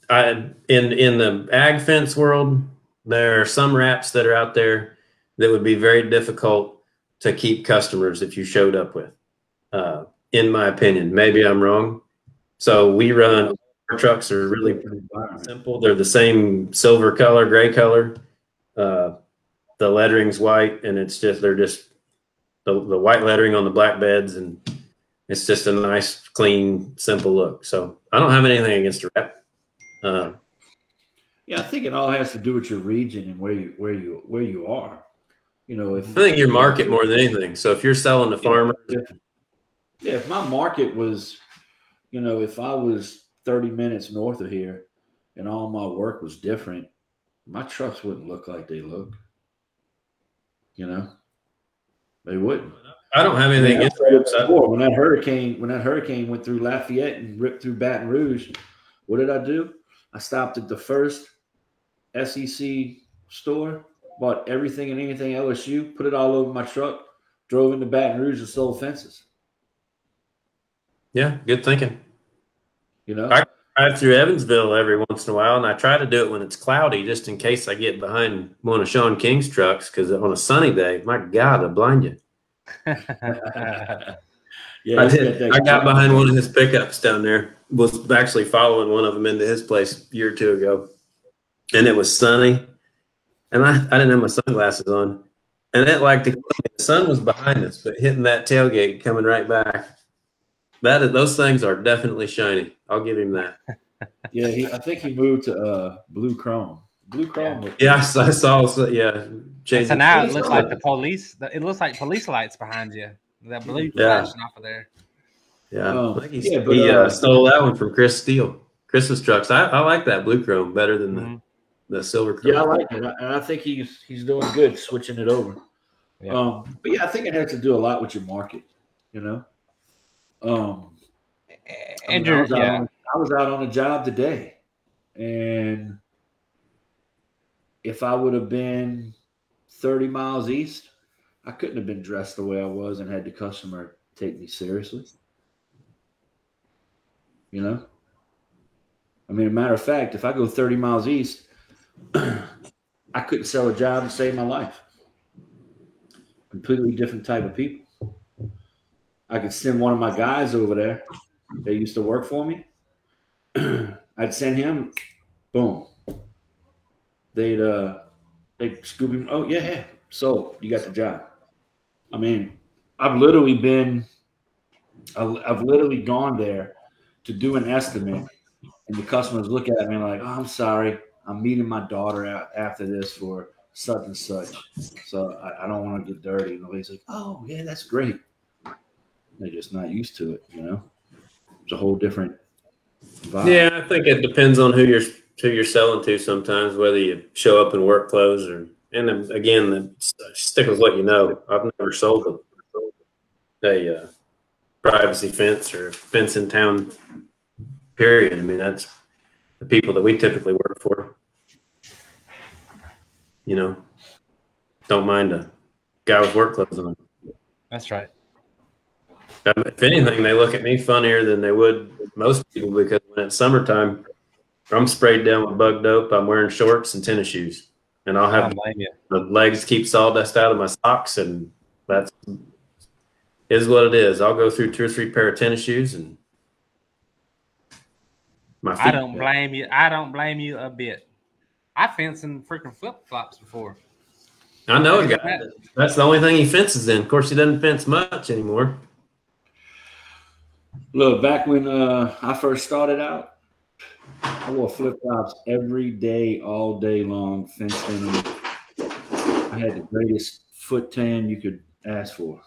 I in in the ag fence world there are some wraps that are out there that would be very difficult to keep customers if you showed up with. Uh, in my opinion. Maybe I'm wrong. So we run our trucks are really simple. They're the same silver color, gray color. Uh, the lettering's white, and it's just they're just the, the white lettering on the black beds, and it's just a nice, clean, simple look. So I don't have anything against a wrap. Uh, Yeah, I think it all has to do with your region and where you where you where you are. You know, if I think your market more than anything. So if you're selling to farmers, Yeah, if my market was, you know, if I was 30 minutes north of here and all my work was different, my trucks wouldn't look like they look. You know? They wouldn't. I don't have anything against. I- before, when that hurricane when that hurricane went through Lafayette and ripped through Baton Rouge, what did I do? I stopped at the first SEC store, bought everything and anything LSU, put it all over my truck, drove into Baton Rouge and sold fences. Yeah, good thinking. You know, I- Drive through Evansville every once in a while, and I try to do it when it's cloudy, just in case I get behind one of Sean King's trucks. Because on a sunny day, my God, they'll blind you. yeah, I did. I got behind one of his pickups down there. Was actually following one of them into his place a year or two ago, and it was sunny, and I, I didn't have my sunglasses on, and it like the sun was behind us, but hitting that tailgate coming right back. That is, those things are definitely shiny. I'll give him that. Yeah, he, I think he moved to uh, blue chrome. Blue chrome. was- Yeah, I saw. I saw so, yeah, changing- so now it looks light. like the police. It looks like police lights behind you. That blue Yeah. flashing off of there. Yeah, Oh, I think he, yeah, but, he uh, uh, stole that one from Chris Steele. Chris's trucks. I, I like that blue chrome better than Mhm. the, the silver chrome. Yeah, I like it, and I- and I think he's he's doing good switching it over. Yeah. Um, but yeah, I think it has to do a lot with your market. You know, um, I, mean, I was out yeah, on, I was out on a job today, and if I would have been thirty miles east, I couldn't have been dressed the way I was and had the customer take me seriously. You know, I mean, a matter of fact, if I go thirty miles east, I couldn't sell a job to save my life. Completely different type of people. I could send one of my guys over there. They used to work for me. I'd send him, boom. They'd uh they'd scoop him. Oh yeah, yeah. So you got the job. I mean, I've literally been I've literally gone there to do an estimate, and the customers look at me like, "Oh, I'm sorry, I'm meeting my daughter out after this for such and such, so I, I don't want to get dirty." And the lady's like, "Oh yeah, that's great." They're just not used to it, you know. It's a whole different vibe. Yeah, I think it depends on who you're who you're selling to. Sometimes whether you show up in work clothes or and then again, the, stick with what you know. I've never sold a, a uh, privacy fence or fence in town. Period. I mean, that's the people that we typically work for. You know, don't mind a guy with work clothes on. that's right. Um, If anything, they look at me funnier than they would most people because when it's summertime, I'm sprayed down with bug dope. I'm wearing shorts and tennis shoes, and I'll have don't blame you. the legs keep sawdust out of my socks, and that's is what it is. I'll go through two or three pair of tennis shoes, and my feet. I don't blame you. I don't blame you a bit. I fenced in freaking flip flops before. I know a guy. That's the only thing he fences in. Of course, he doesn't fence much anymore. Look, back when uh, I first started out, I wore flip flops every day, all day long, fenced in them. I had the greatest foot tan you could ask for.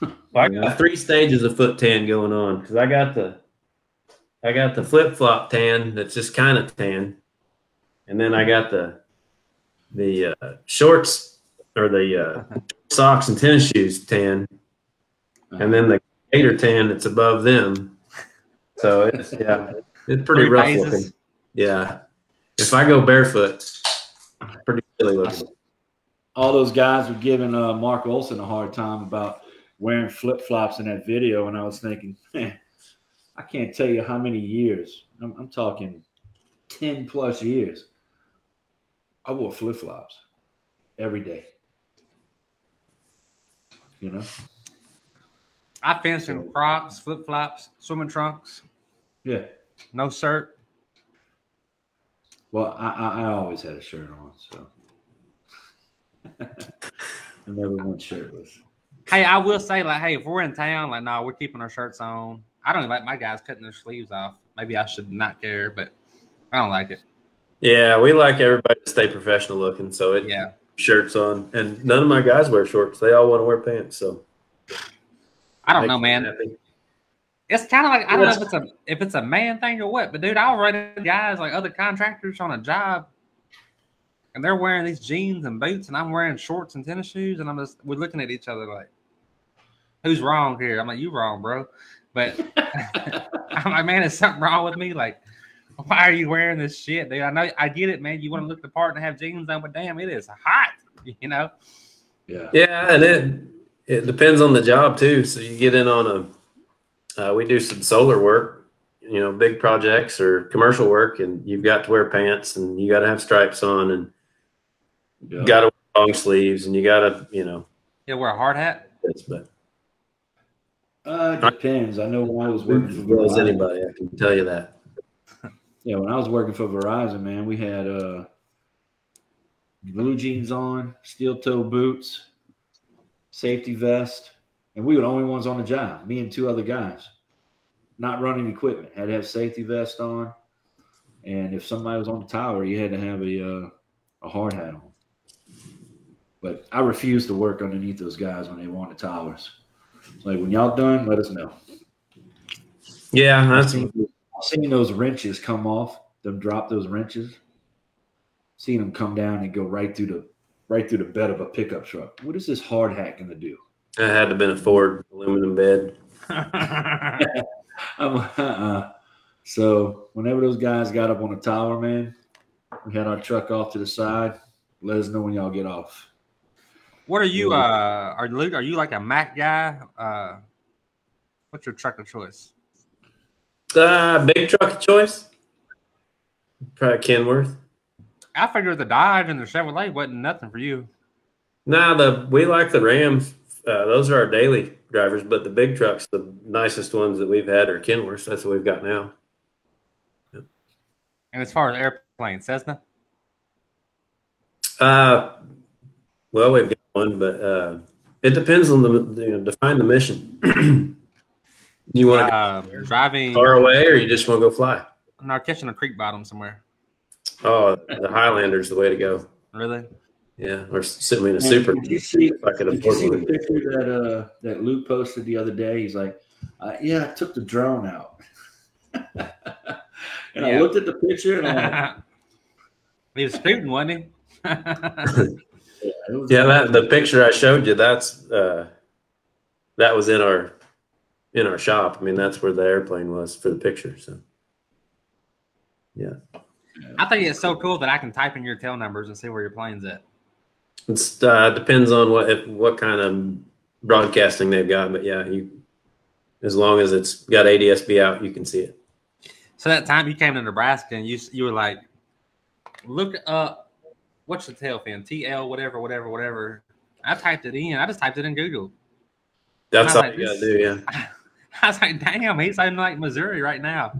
Well, I got three stages of foot tan going on because I got the I got the flip flop tan that's just kind of tan, and then I got the the uh, shorts or the uh, socks and tennis shoes tan, and then the gator ten that's above them. So it's yeah, it's pretty Three rough phases. looking. Yeah, if I go barefoot, pretty silly looking. all those guys were giving uh, Mark Olson a hard time about wearing flip flops in that video, and I was thinking, man, I can't tell you how many years. I'm, I'm talking ten plus years. I wore flip flops every day. You know, I fenced in Crocs, flip flops, swimming trunks, yeah. no shirt. Well, I, I, I always had a shirt on, so I never went shirtless. Hey, I will say, like, hey, if we're in town, like, no, we're keeping our shirts on. I don't even like my guys cutting their sleeves off. Maybe I should not care, but I don't like it. Yeah, we like everybody to stay professional looking, so it Yeah. shirts on, and none of my guys wear shorts. They all want to wear pants. So I don't know, man. happy. It's kind of like I don't know if it's a if it's a man thing or what, but dude, I'll run into guys like other contractors on a job, and they're wearing these jeans and boots, and I'm wearing shorts and tennis shoes, and I'm just we're looking at each other like, who's wrong here? I'm like, you wrong, bro. But I'm like, man, is something wrong with me? Like, Why are you wearing this shit, dude? I know I get it, man. You want to look the part and have jeans on, but damn, it is hot. You know. Yeah. Yeah, and it it depends on the job too. So you get in on a, uh, we do some solar work, you know, big projects or commercial work, and you've got to wear pants and you got to have stripes on and Yeah. you got to wear long sleeves and you got to, you know, You wear a hard hat. this, but Uh, it depends. I know when I was working for as as Verizon, anybody, I can tell you that. yeah, when I was working for Verizon, man, we had uh blue jeans on, steel toe boots, safety vest, and we were the only ones on the job. Me and two other guys, not running equipment, had to have safety vest on, and if somebody was on the tower, you had to have a uh, a hard hat on. But I refused to work underneath those guys when they wanted towers. Like when y'all done, let us know. Yeah, I've that's seen, I've seen those wrenches come off, them drop those wrenches. Seen them come down and go right through the right through the bed of a pickup truck. What is this hard hat gonna do? that had to been a Ford aluminum bed. I'm, uh-uh. So whenever those guys got up on the tower, man, we had our truck off to the side. Let us know when y'all get off. what are you? Uh, are Luke? Are you like a Mack guy? Uh, what's your truck of choice? Uh, big truck of choice, probably Kenworth. I figured the Dodge and the Chevrolet wasn't nothing for you. Nah, the we like the Rams. Uh, those are our daily drivers, but the big trucks, the nicest ones that we've had are Kenworths. That's what we've got now. And as far as airplanes, Cessna. Uh, well, we've got one, but uh, it depends on the you know, define the mission. you want to Uh, driving. far away, or you just want to go fly? No, catching a creek bottom somewhere. Oh, the Highlander's the way to go. Really? Yeah, or sitting in a super. Did you see? If I could Did you see the picture that uh that Luke posted the other day? He's like, uh, "Yeah, I took the drone out." and I looked at the picture and I'm like, he was scooting, wasn't he? yeah, was- Yeah, that the picture I showed you, that's uh, that was in our in our shop. I mean, that's where the airplane was for the picture. So I think it's so cool that I can type in your tail numbers and see where your plane's at. it's uh, depends on what if, what kind of broadcasting they've got. But yeah, you as long as it's got ADSB out, you can see it. So that time you came to Nebraska and you you were like, look up what's the tail fin? TL whatever whatever whatever. I typed it in. I just typed it in Google. That's all like you gotta do. Yeah. I was like, damn, he's in like Missouri right now.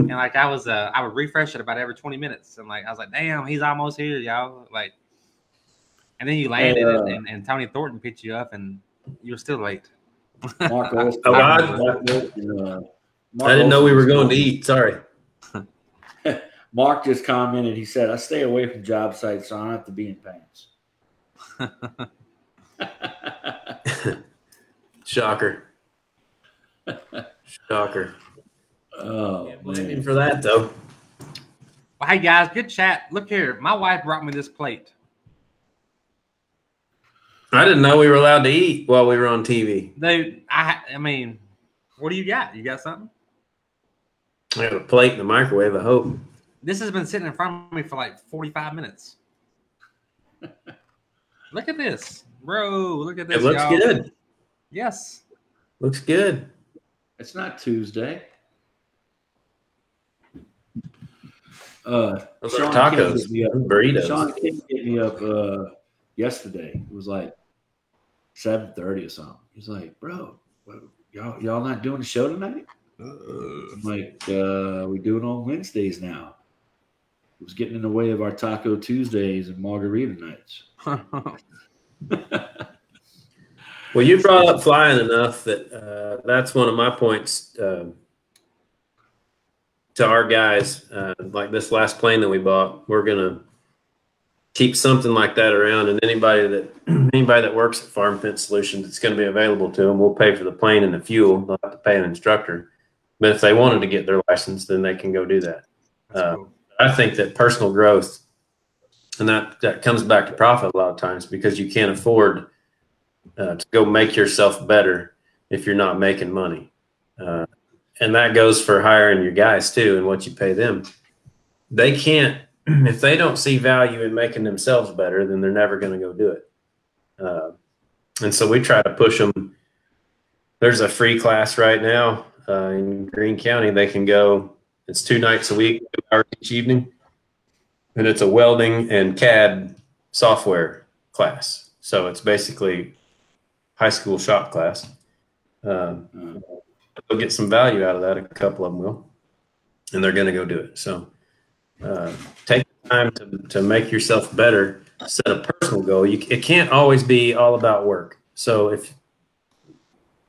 And like I was uh I would refresh it about every 20 minutes. And like I was like, damn, he's almost here, y'all. Like and then you landed uh, and, and Tony Thornton picked you up and you were still late. Mark Olson. Oh, God. Mark Olson, uh, I didn't know we were going to eat. Sorry. Mark just commented. He said, "I stay away from job sites, so I don't have to be in pants." Shocker. Shocker. Oh Can't blame him for that though. Well, hey guys, good chat. Look here. My wife brought me this plate. I didn't know we were allowed to eat while we were on TV. Dude, I I mean, what do you got? You got something? I have a plate in the microwave. I hope. This has been sitting in front of me for like 45 minutes. look at this. Bro, look at this. It looks y'all. good. Yes. Looks good. It's not Tuesday. Uh, Those are Sean King tacos, hit me up- burritos. Sean King hit me up uh, yesterday. It was like seven thirty or something. He's like, "Bro, what, y'all y'all not doing the show tonight?" I'm like, uh, "We do it on Wednesdays now." It was getting in the way of our Taco Tuesdays and Margarita nights. Well, you brought up flying enough that uh, that's one of my points um to our guys. Uh, like this last plane that we bought, we're gonna keep something like that around, and anybody that anybody that works at Farm Fence Solutions, it's going to be available to them. We'll pay for the plane and the fuel. They'll have to pay an instructor, but if they wanted to get their license, then they can go do that. Uh, cool. I think that personal growth, and that that comes back to profit a lot of times because you can't afford uh, to go make yourself better if you're not making money, uh, and that goes for hiring your guys too and what you pay them. they can't if they don't see value in making themselves better, then they're never going to go do it. Uh, and so we try to push them. There's a free class right now uh, in Greene County. They can go. It's two nights a week, two hours each evening, and it's a welding and CAD software class. So it's basically high school shop class. Um, get some value out of that. A couple of them will, and they're going to go do it. So uh, take time to, to make yourself better. Set a personal goal. You, it can't always be all about work. So if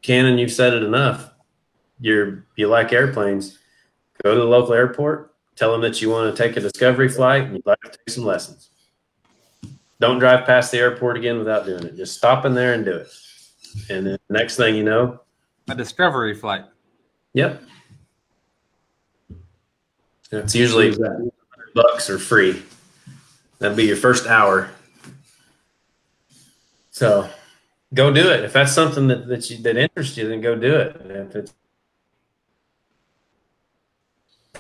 Canon, you've said it enough. You're you like airplanes. Go to the local airport. Tell them that you want to take a discovery flight and you'd like to take some lessons. Don't drive past the airport again without doing it. Just stop in there and do it. And then next thing you know, A discovery flight. yep. It's usually bucks or free. That'd be your first hour. So go do it. If that's something that, that you that interests you, then go do it. And if it's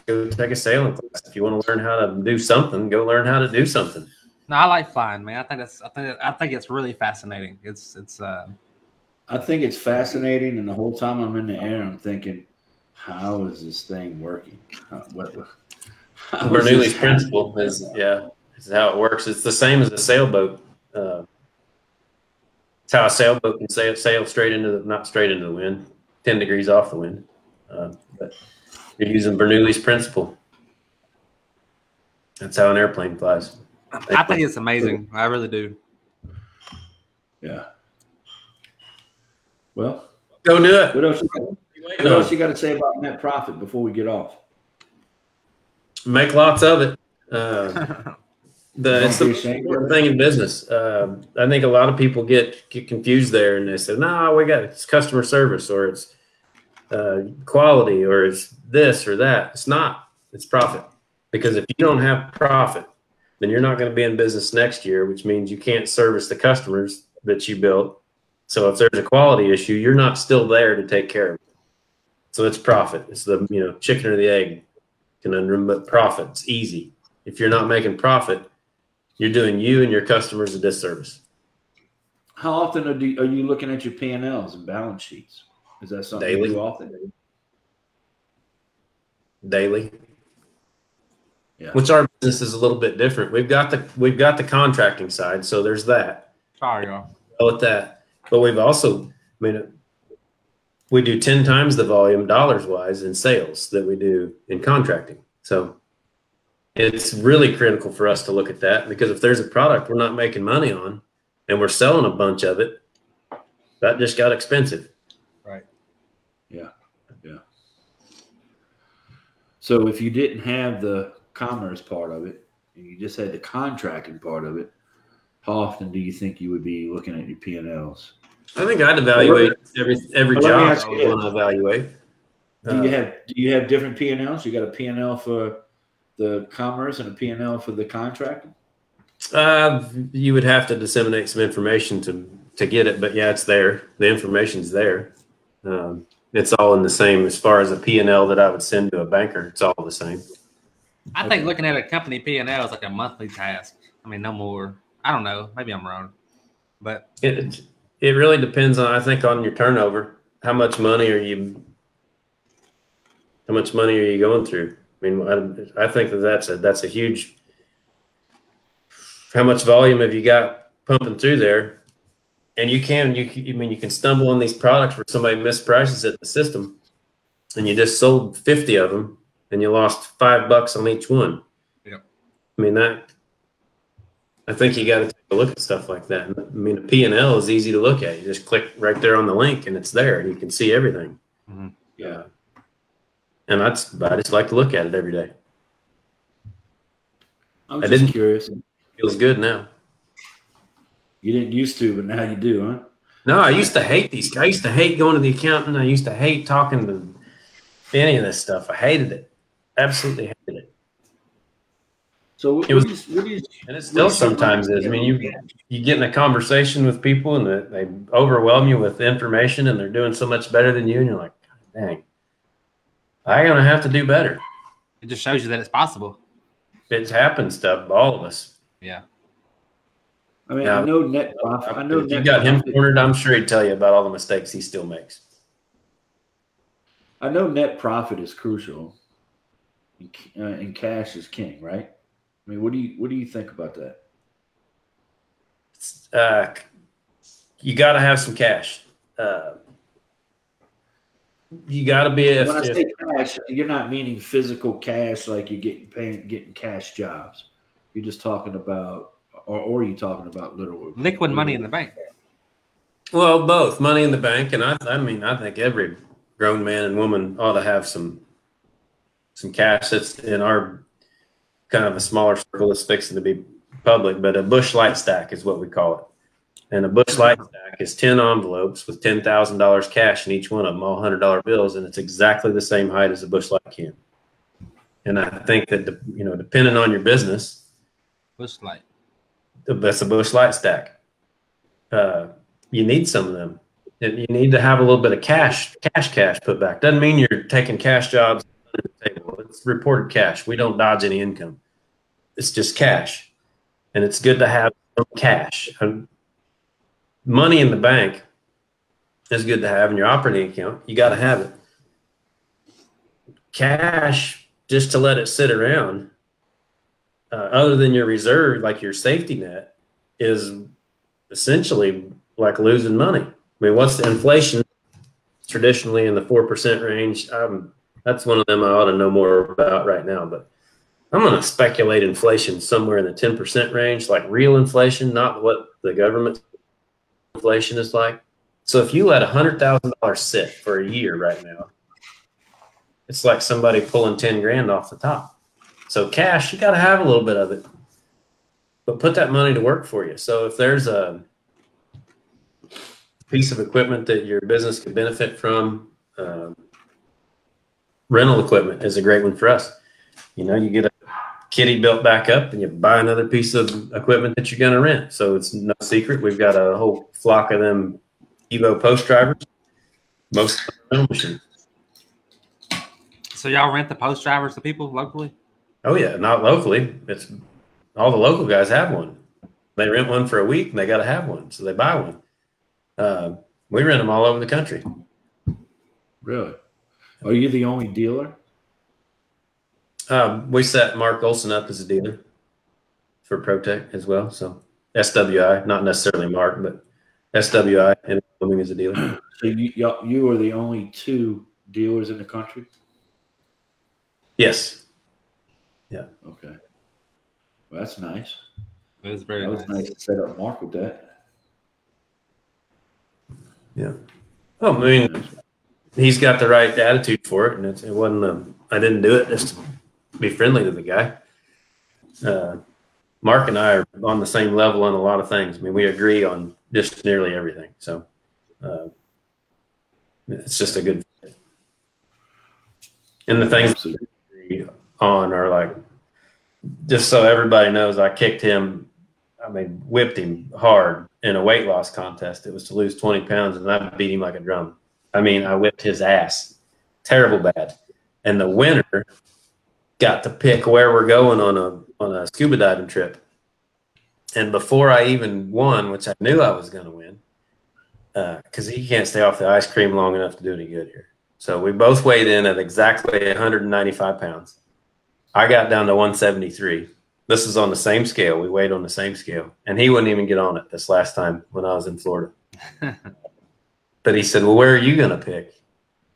go take a sailing class. If you want to learn how to do something, go learn how to do something. No, I like flying, man. I think that's I think I think it's really fascinating. It's it's uh I think it's fascinating, and the whole time I'm in the air, I'm thinking, how is this thing working? How- what, how is Bernoulli's principle is yeah, is how it works. It's the same as a sailboat. Uh, it's how a sailboat can sail, sail straight into the not straight into the wind, ten degrees off the wind. Uh, but you're using Bernoulli's principle. That's how an airplane flies. I think it's amazing. I really do. Yeah. Well, Go do it. what else? You got, what No, else you got to say about net profit before we get off? make lots of it. Uh, the it's the be ashamed of important thing in business. Um, I think a lot of people get get confused there, and they say, "No, we got it's customer service, or it's uh, quality, or it's this or that." It's not. It's profit. Because if you don't have profit, then you're not going to be in business next year, which means you can't service the customers that you built. So if there's a quality issue, you're not still there to take care of it. So it's profit. It's the you know chicken or the egg conundrum, but profit. It's easy. If you're not making profit, you're doing you and your customers a disservice. How often are, do, are you looking at your P and Ls and balance sheets? Is that something Daily. you do often? daily. Yeah. Which our business is a little bit different. We've got the we've got the contracting side, so there's that. Sorry, y'all. Well, with that, but we've also, I mean, we do ten times the volume dollars wise in sales that we do in contracting. So it's really critical for us to look at that because if there's a product we're not making money on and we're selling a bunch of it, that just got expensive. Right. Yeah. Yeah. So if you didn't have the commerce part of it and you just had the contracting part of it, how often do you think you would be looking at your P and Ls? I think I'd evaluate every every Well, job I would want to evaluate. Do you Uh, have do you have different P and Ls? You got a P and L for the commerce and a P and L for the contracting? Uh, you would have to disseminate some information to to get it, but yeah, it's there. The information's there. Um, it's all in the same as far as a P and L that I would send to a banker. It's all the same. I think looking at a company P and L is like a monthly task. I mean, no more. I don't know. Maybe I'm wrong, but It it really depends on I think on your turnover. How much money are you? How much money are you going through? I mean, I, I think that that's a that's a huge. How much volume have you got pumping through there? And you can you I mean you can stumble on these products where somebody misprices it in the system, and you just sold fifty of them, and you lost five bucks on each one. Yep. I mean that. I think you got to look at stuff like that. I mean, a P and L is easy to look at. You just click right there on the link, and it's there, and you can see everything. Mhm. Yeah. And that's I just like to look at it every day. I was I just didn't- curious. Feels good now. You didn't used to, but now you do, huh? No, I used to hate these. I used to hate going to the accountant. I used to hate talking to any of this stuff. I hated it. Absolutely hated it. So what, It was- what is, what is, And it still sometimes is. I mean, you you get in a conversation with people and they, they overwhelm you with information and they're doing so much better than you, and you're like, dang, I'm gonna have to do better. it just shows you that it's possible. it happens to all of us. Yeah. I mean, Yeah. I know net profit. I know if you net got him profit- cornered, I'm sure he'd tell you about all the mistakes he still makes. I know net profit is crucial, uh, and cash is king, right? I mean, what do you what do you think about that? Uh, you got to have some cash. Uh, you got to be if, when I if- say cash, you're not meaning physical cash like you're getting paying getting cash jobs. You're just talking about, or, or are you talking about literal Liquid money in the bank. well both money in the bank and I, I mean I think every grown man and woman ought to have some some cash that's in our kind of a smaller circle that's fixing to be public, but a Busch Light stack is what we call it. And a Busch Light stack is 10 envelopes with $10,000 cash in each one of them, all $100 bills, and it's exactly the same height as a Busch Light can. And I think that, the, you know, depending on your business, Busch Light. that's a Busch Light stack. Uh, you need some of them. And You need to have a little bit of cash, cash, cash put back. Doesn't mean you're taking cash jobs under the table. It's reported cash. We don't dodge any income. It's just cash, and it's good to have cash. Money in the bank is good to have in your operating account. You got to have it. Cash, just to let it sit around, uh, other than your reserve, like your safety net, is essentially like losing money. I mean, what's the inflation traditionally in the four percent range? Um, that's one of them I ought to know more about right now. But I'm going to speculate inflation somewhere in the ten percent range, like real inflation, not what the government inflation is like. So if you let a hundred thousand dollars sit for a year right now, it's like somebody pulling ten grand off the top. So cash, you got to have a little bit of it, but put that money to work for you. So if there's a piece of equipment that your business could benefit from, um, rental equipment is a great one for us. You know, you get a kitty built back up and you buy another piece of equipment that you're going to rent. So it's no secret. We've got a whole flock of them Evo post drivers, most of them rental machines. So y'all rent the post drivers to people locally? Oh yeah, not locally. It's all the local guys have one. They rent one for a week and they got to have one, so they buy one. Uh, we rent them all over the country. Really? Are you the only dealer? Um, we set Mark Olson up as a dealer for ProTech as well. So SWI, not necessarily Mark, but SWI and Wyoming is a dealer. So you y'all- you are the only two dealers in the country? Yes. Yeah. Okay. Well, that's nice. It was very That was nice. nice to set up Mark with that. Yeah. Oh, I mean, he's got the right attitude for it, and it's, it wasn't. Um, I didn't do it just to be friendly to the guy. Uh, Mark and I are on the same level on a lot of things. I mean, we agree on just nearly everything. So uh, it's just a good. Fit. And the things on are like, just so everybody knows, I kicked him. I mean, whipped him hard in a weight loss contest. It was to lose 20 pounds, and I beat him like a drum. I mean, I whipped his ass, terrible bad. And the winner got to pick where we're going on a on a scuba diving trip. And before I even won, which I knew I was going to win, uh, because he can't stay off the ice cream long enough to do any good here. So we both weighed in at exactly 195 pounds. I got down to 173. This is on the same scale. We weighed on the same scale, and he wouldn't even get on it this last time when I was in Florida. but he said, "Well, where are you going to pick?"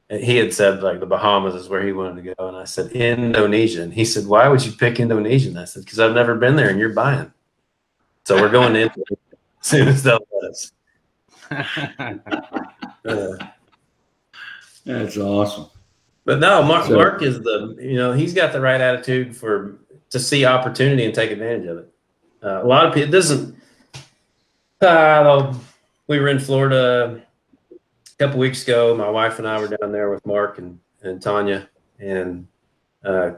And he had said like the Bahamas is where he wanted to go, and I said Indonesia. And he said, "Why would you pick Indonesia?" And I said, "Because I've never been there, and you're buying." So we're going to Indonesia as soon as they'll let us. Uh, That's awesome. But no, Mark, So- Mark is the you know he's got the right attitude for to see opportunity and take advantage of it. Uh, a lot of people it doesn't. Uh, we were in Florida a couple weeks ago. My wife and I were down there with Mark and and Tanya, and uh,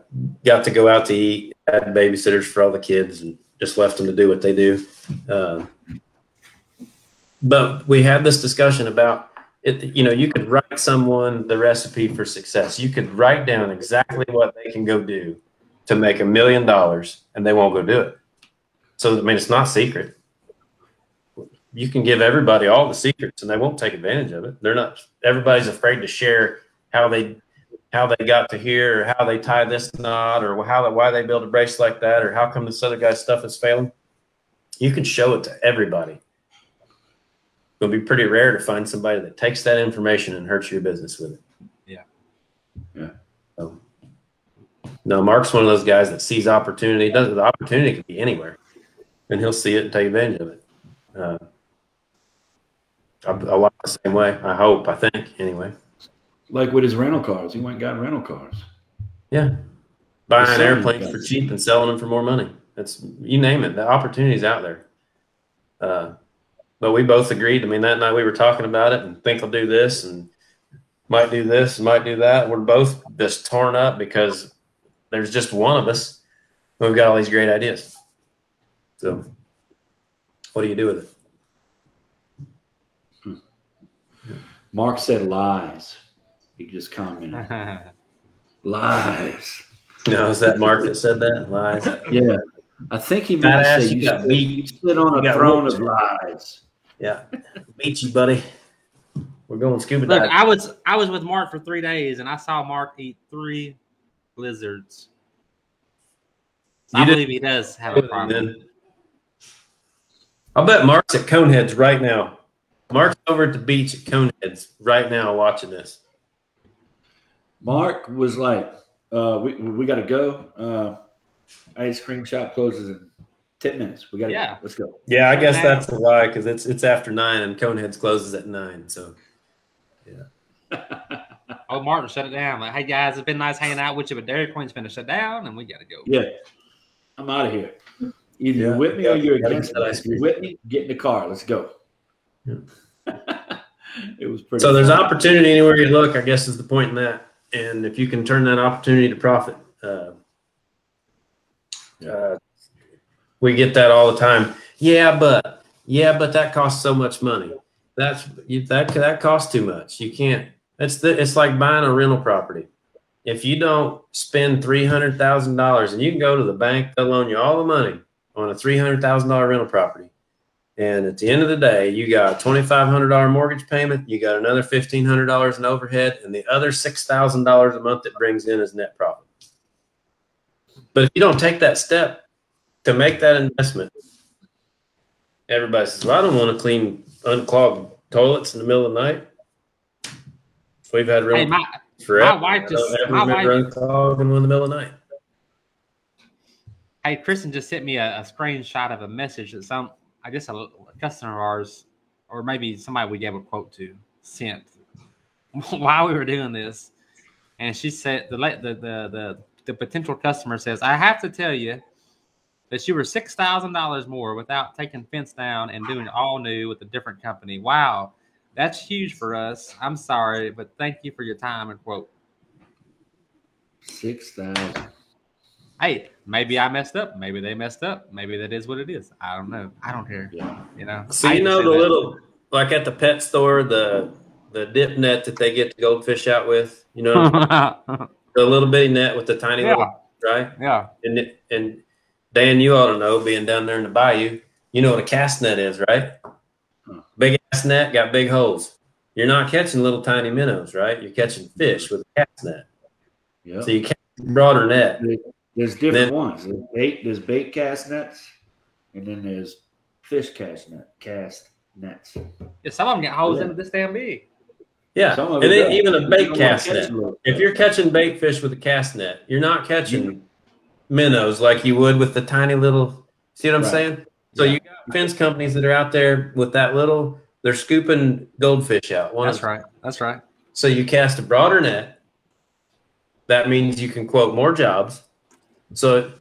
got to go out to eat. Had babysitters for all the kids, and just left them to do what they do. Uh, but we had this discussion about it, you know, you could write someone the recipe for success. You could write down exactly what they can go do to make a million dollars and they won't go do it. So I mean, it's not secret. You can give everybody all the secrets and they won't take advantage of it. They're not. Everybody's afraid to share how they how they got to here or how they tie this knot or how why they build a brace like that or how come this other guy's stuff is failing. You can show it to everybody. It'll be pretty rare to find somebody that takes that information and hurts your business with it. Yeah. Yeah. So, no, Mark's one of those guys that sees opportunity. Does the opportunity can be anywhere, and he'll see it and take advantage of it. Uh, I, I like the same way. I hope. I think anyway. Like with his rental cars, he went and got rental cars. Yeah. Buying airplanes for cheap and selling them for more money. That's you name it. The opportunity's out there. Uh, but we both agreed. I mean, that night we were talking about it and think I'll do this and might do this and might do that. We're both just torn up because there's just one of us. We've got all these great ideas. So what do you do with it? Mark said lies. He just commented lies. No, is that Mark that said that? Lies. Yeah, I think he Fat meant to say you you, got sit- beat. you sit on You a got throne whooped. of lies. Yeah. Beat you, buddy. We're going scuba Look, diving. I was I was with Mark for three days, and I saw Mark eat three lizards. So You I did- believe he does have a problem. I'll bet Mark's at Coneheads right now. Mark's over at the beach at Coneheads right now watching this. Mark was like, uh, "We we got to go. Uh, ice cream shop closes in ten minutes. We got to Yeah. go. Let's go." Yeah, I guess that's the why because it's it's after nine and Coneheads closes at nine. So yeah. Oh, Martin shut it down. Like, hey guys, it's been nice hanging out with you, but Dairy Queen's finna shut down, and we gotta go. yeah, I'm out of here. Either Yeah. you're with me or you're against get me. ice If you're with me, get in the car. Let's go. Yeah. it was pretty. so there's fun. opportunity anywhere you look. I guess is the point in that. And if you can turn that opportunity to profit, uh, uh, we get that all the time. Yeah, but yeah, but that costs so much money. That's you, that that costs too much. You can't. It's the it's like buying a rental property. If you don't spend three hundred thousand dollars, and you can go to the bank, they'll loan you all the money on a three hundred thousand dollar rental property. And at the end of the day, you got a twenty five hundred dollar mortgage payment, you got another fifteen hundred dollars in overhead, and the other six thousand dollars a month it brings in is net profit. But if you don't take that step to make that investment, everybody says, "Well, I don't want to clean unclogged toilets in the middle of the night." We've had Hey, my forever. my wife just- I don't my ever remember wife- unclogging in the middle of the night. hey Kristen just sent me a, a screenshot of a message that some I guess a, a customer of ours, or maybe somebody we gave a quote to, sent while we were doing this, and she said the the the the, the potential customer says, "I have to tell you." That you were six thousand dollars more without taking fence down and doing all new with a different company. Wow, that's huge for us. I'm sorry, but thank you for your time and quote. six thousand. hey, maybe I messed up. Maybe they messed up. Maybe that is what it is. I don't know. I don't care. Yeah. You know. So you know the that. little like at the pet store, the the dip net that they get the goldfish out with. You know, the little bitty net with the tiny yeah, little right. yeah. And and Dan, you ought to know, being down there in the bayou, you know what a cast net is, right? Huh. Big ass net, got big holes. You're not catching little tiny minnows, right? You're catching fish hmm. with a cast net. Yeah. So you catch a broader net. There's different Then- ones. There's bait, there's bait cast nets, and then there's fish cast net cast nets. Yeah, some of them get holes Yeah. into this damn big. Yeah, Some of and then even a bait cast net. If you're catching bait fish with a cast net, you're not catching minnows like you would with the tiny little. See what I'm Right. saying? So Yeah. you got fence companies that are out there with that little. They're scooping goldfish out. One That's right. That's right. So you cast a broader net. That means you can quote more jobs. So,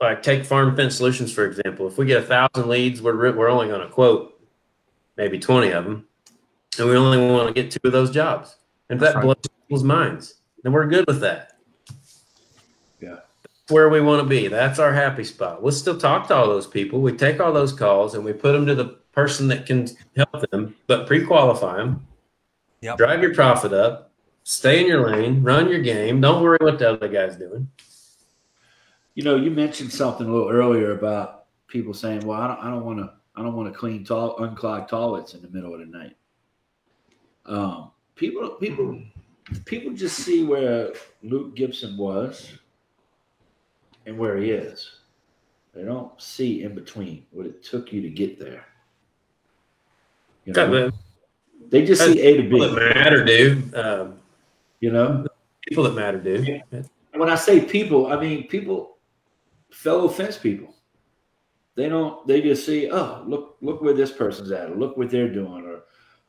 like take Farm Fence Solutions for example. If we get a thousand leads, we're we're only going to quote maybe twenty of them, and we only want to get two of those jobs. And that right. blows people's minds, then we're good with that. Yeah. That's where we want to be. That's our happy spot. We'll still talk to all those people. We take all those calls and we put them to the person that can help them, but pre-qualify them Yep. drive your profit up, stay in your lane, run your game. Don't worry what the other guy's doing. You know, you mentioned something a little earlier about people saying, "Well, I don't, I don't want to, I don't want to clean tall, unclog toilets in the middle of the night." Um, people, people, people just see where Luke Gibson was and where he is. They don't see in between what it took you to get there. You know, they just see A to people that B. matter, dude. Um, You know, people that matter, dude. when I say people, I mean people, fellow fence people. They don't. They just see, oh, look, look where this person's at, or look what they're doing, or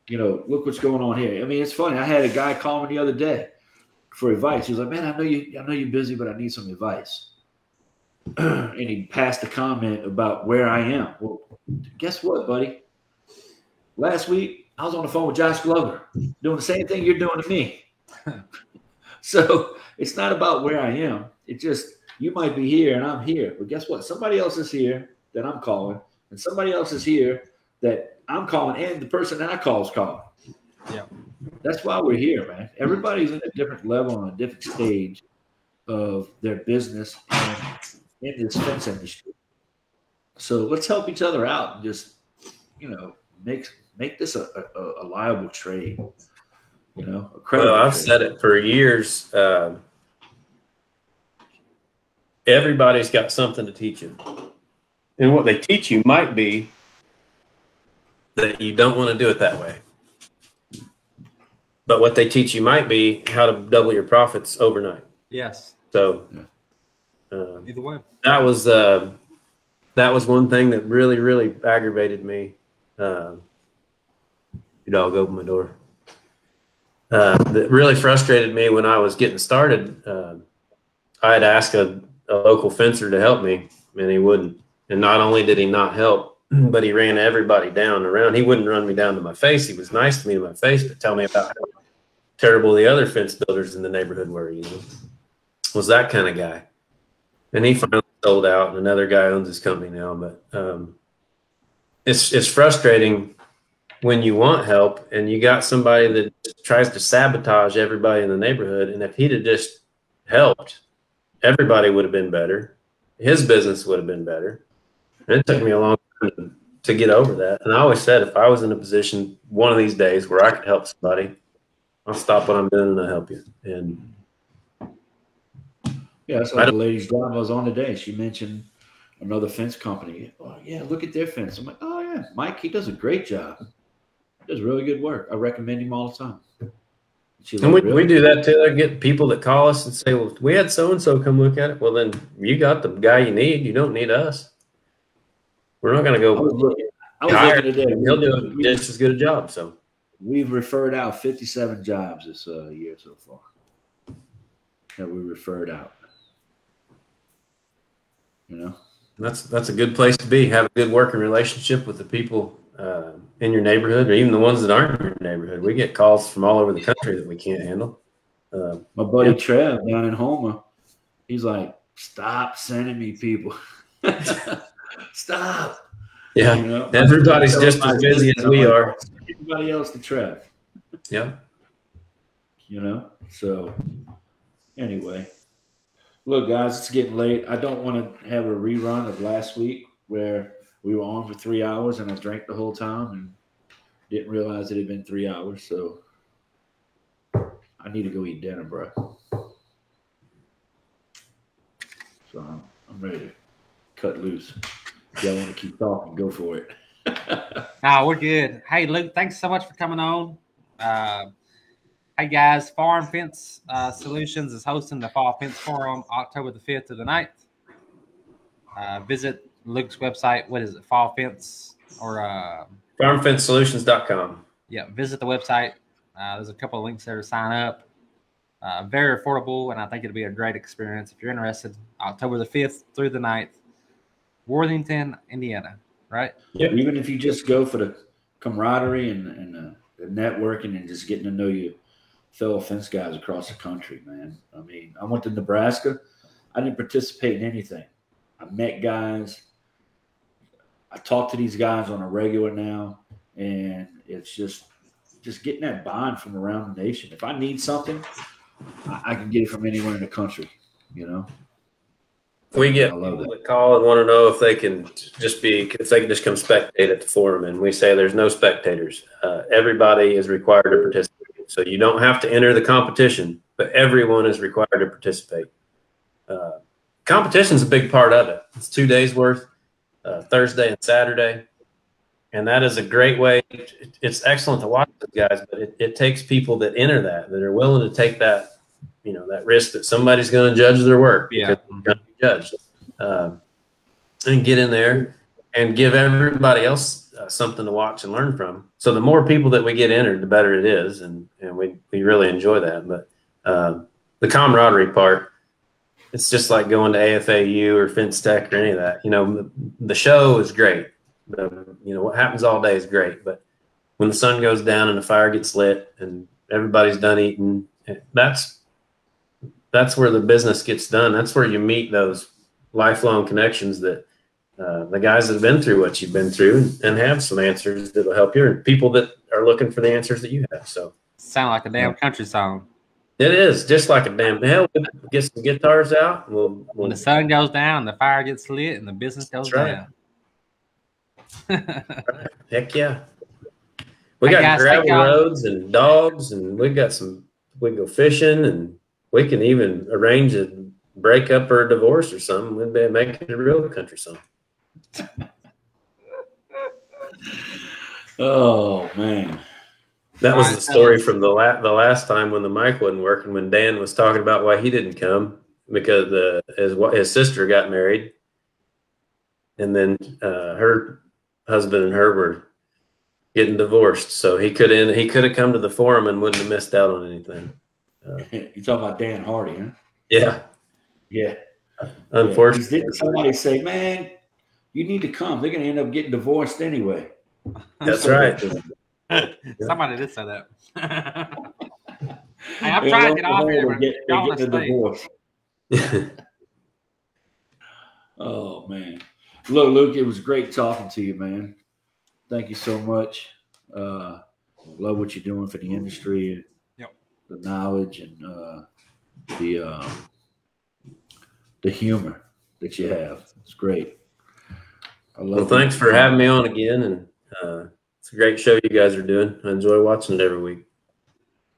you know, look what's going on here. I mean, it's funny. I had a guy call me the other day for advice. He was like, "Man, I know you, I know you're busy, but I need some advice." and he passed a comment about where I am. Well, guess what, buddy? Last week I was on the phone with Josh Glover doing the same thing you're doing to me. so it's not about where I am. It just you might be here and I'm here, but guess what? Somebody else is here that I'm calling, and somebody else is here that I'm calling, and the person that I call is calling. Yeah. That's why we're here, man. Everybody's in a different level on a different stage of their business and in this fence industry. So let's help each other out and just, you know, make make this a, a, a liable trade. You know, a credible Well, I've trade. said it for years. Um, everybody's got something to teach you, and what they teach you might be that you don't want to do it that way. But what they teach you might be how to double your profits overnight. Yes. So Yeah. um, Either way. that was uh, that was one thing that really really aggravated me. Um, your dog opened my door. Uh, that really frustrated me when I was getting started. Um I had asked a, a local fencer to help me, and he wouldn't. And not only did he not help, but he ran everybody down around. He wouldn't run me down to my face. He was nice to me to my face, but tell me about how terrible the other fence builders in the neighborhood were. You know, was that kind of guy. And he finally sold out, and another guy owns his company now. But um, it's it's frustrating when you want help and you got somebody that tries to sabotage everybody in the neighborhood. And if he'd have just helped, everybody would have been better. His business would have been better. And it took me a long time to, get over that. And I always said, if I was in a position one of these days where I could help somebody, I'll stop what I'm doing and I'll help you. And Yeah, that's like the lady's job I was on today. She mentioned another fence company. Oh, yeah, look at their fence. I'm like, oh, yeah, Mike, he does a great job. He does really good work. I recommend him all the time. She's And we, like, we do that too. I get people that call us and say, "Well, we had so and so come look at it." Well, then you got the guy you need. You don't need us. We're not going to I was go. looking, I was hire looking today. He'll do We- just as good a job. So We've referred out 57 jobs this uh, year so far that we referred out. You know, that's that's a good place to be. Have a good working relationship with the people uh, in your neighborhood, or even the ones that aren't in your neighborhood. We get calls from all over the country that we can't handle. Uh, my buddy Yeah. Trev down in Homer, he's like, stop sending me people. stop. yeah, You know? Everybody's just as busy as we are. Everybody else to Trev. yeah. you know. So anyway, look, guys, it's getting late. I don't want to have a rerun of last week where we were on for three hours and I drank the whole time and didn't realize it had been three hours. So I need to go eat dinner, bro. So I'm, I'm ready to cut loose. If y'all want to keep talking, go for it. No, we're good. Hey, Luke, thanks so much for coming on. Uh, hey, guys, Farm Fence uh, Solutions is hosting the Fall Fence Forum October the 5th to the 9th. Uh, visit Luke's website. What is it? Fall Fence or, uh, FarmFenceSolutions.com. yeah, visit the website. Uh, there's a couple of links there to sign up. Uh, very affordable, and I think it'll be a great experience if you're interested. October the 5th through the 9th, Worthington, Indiana, right? Yeah, even if you just go for the camaraderie and, and the, the networking and just getting to know your fellow fence guys across the country, man. I mean, I went to Nebraska. I didn't participate in anything. I met guys. I talk to these guys on a regular now, and it's just just getting that bond from around the nation. If I need something, I, I can get it from anywhere in the country. You know. We get people that call and want to know if they can just be, if they can just come spectate at the forum, and we say there's no spectators. Uh, everybody is required to participate, so you don't have to enter the competition, but everyone is required to participate. Uh, competition's a big part of it. It's two days worth, uh, Thursday and Saturday, and that is a great way. It's excellent to watch those guys, but it, it takes people that enter that that are willing to take that, you know, that risk that somebody's going to judge their work. Yeah. judged um, and get in there and give everybody else uh, something to watch and learn from. So the more people that we get entered, the better it is, and and we we really enjoy that. But um, the camaraderie part, it's just like going to AFAU or FenceTech or any of that. You know, the, the show is great. The, you know what happens all day is great, but when the sun goes down and the fire gets lit and everybody's done eating, that's that's where the business gets done. That's where you meet those lifelong connections that uh, the guys that have been through what you've been through and, have some answers that'll help you, and people that are looking for the answers that you have. So Sound like a damn country song. It is just like a damn hell. We'll get some guitars out. We'll, When we'll the sun goes down, the fire gets lit, and the business goes right. down. heck yeah. We got guys, gravel roads and dogs, and we got some. We go fishing, and we can even arrange a breakup or a divorce or something. We'd be making a real country song. Oh man. That was the story from the la- the last time when the mic wasn't working. When Dan was talking about why he didn't come because uh, his his sister got married, and then uh, her husband and her were getting divorced. So he could in he could have come to the forum and wouldn't have missed out on anything. You talking about Dan Hardy, huh? Yeah, Yeah. unfortunately, Didn't somebody say, man, you need to come. They're gonna end up getting divorced anyway. that's right. Somebody did say that. hey, I'm trying to get off here. to get- y'all they're a divorce. Oh man. Look, Luke, it was great talking to you, man. Thank you so much. Uh love what you're doing for the industry, Yep. the knowledge and uh the um the humor that you have. It's great. I love well, thanks for having me on again, and uh, it's a great show you guys are doing. I enjoy watching it every week.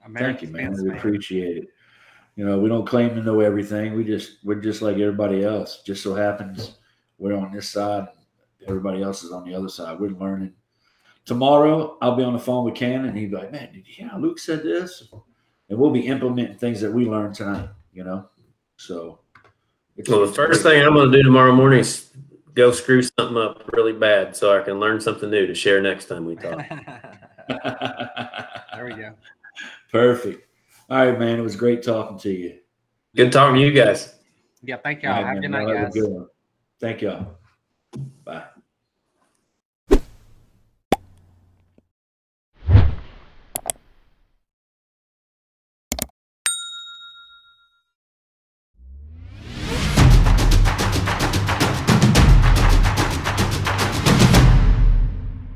Thank American you, man. fence, We appreciate it. You know, we don't claim to know everything. We just we're just like everybody else. Just so happens we're on this side, everybody else is on the other side. We're learning. Tomorrow I'll be on the phone with Ken and he'll be like, Man, did you hear how Luke said this? And we'll be implementing things that we learned tonight, you know. So it's, Well, the it's first thing I'm going to do tomorrow morning is go screw something up really bad so I can learn something new to share next time we talk. there we go. Perfect. All right, man. It was great talking to you. Good talking to you guys. Yeah, thank All y'all. right, Have a man. good night, Y'all have a guys. good one. Thank y'all. Bye.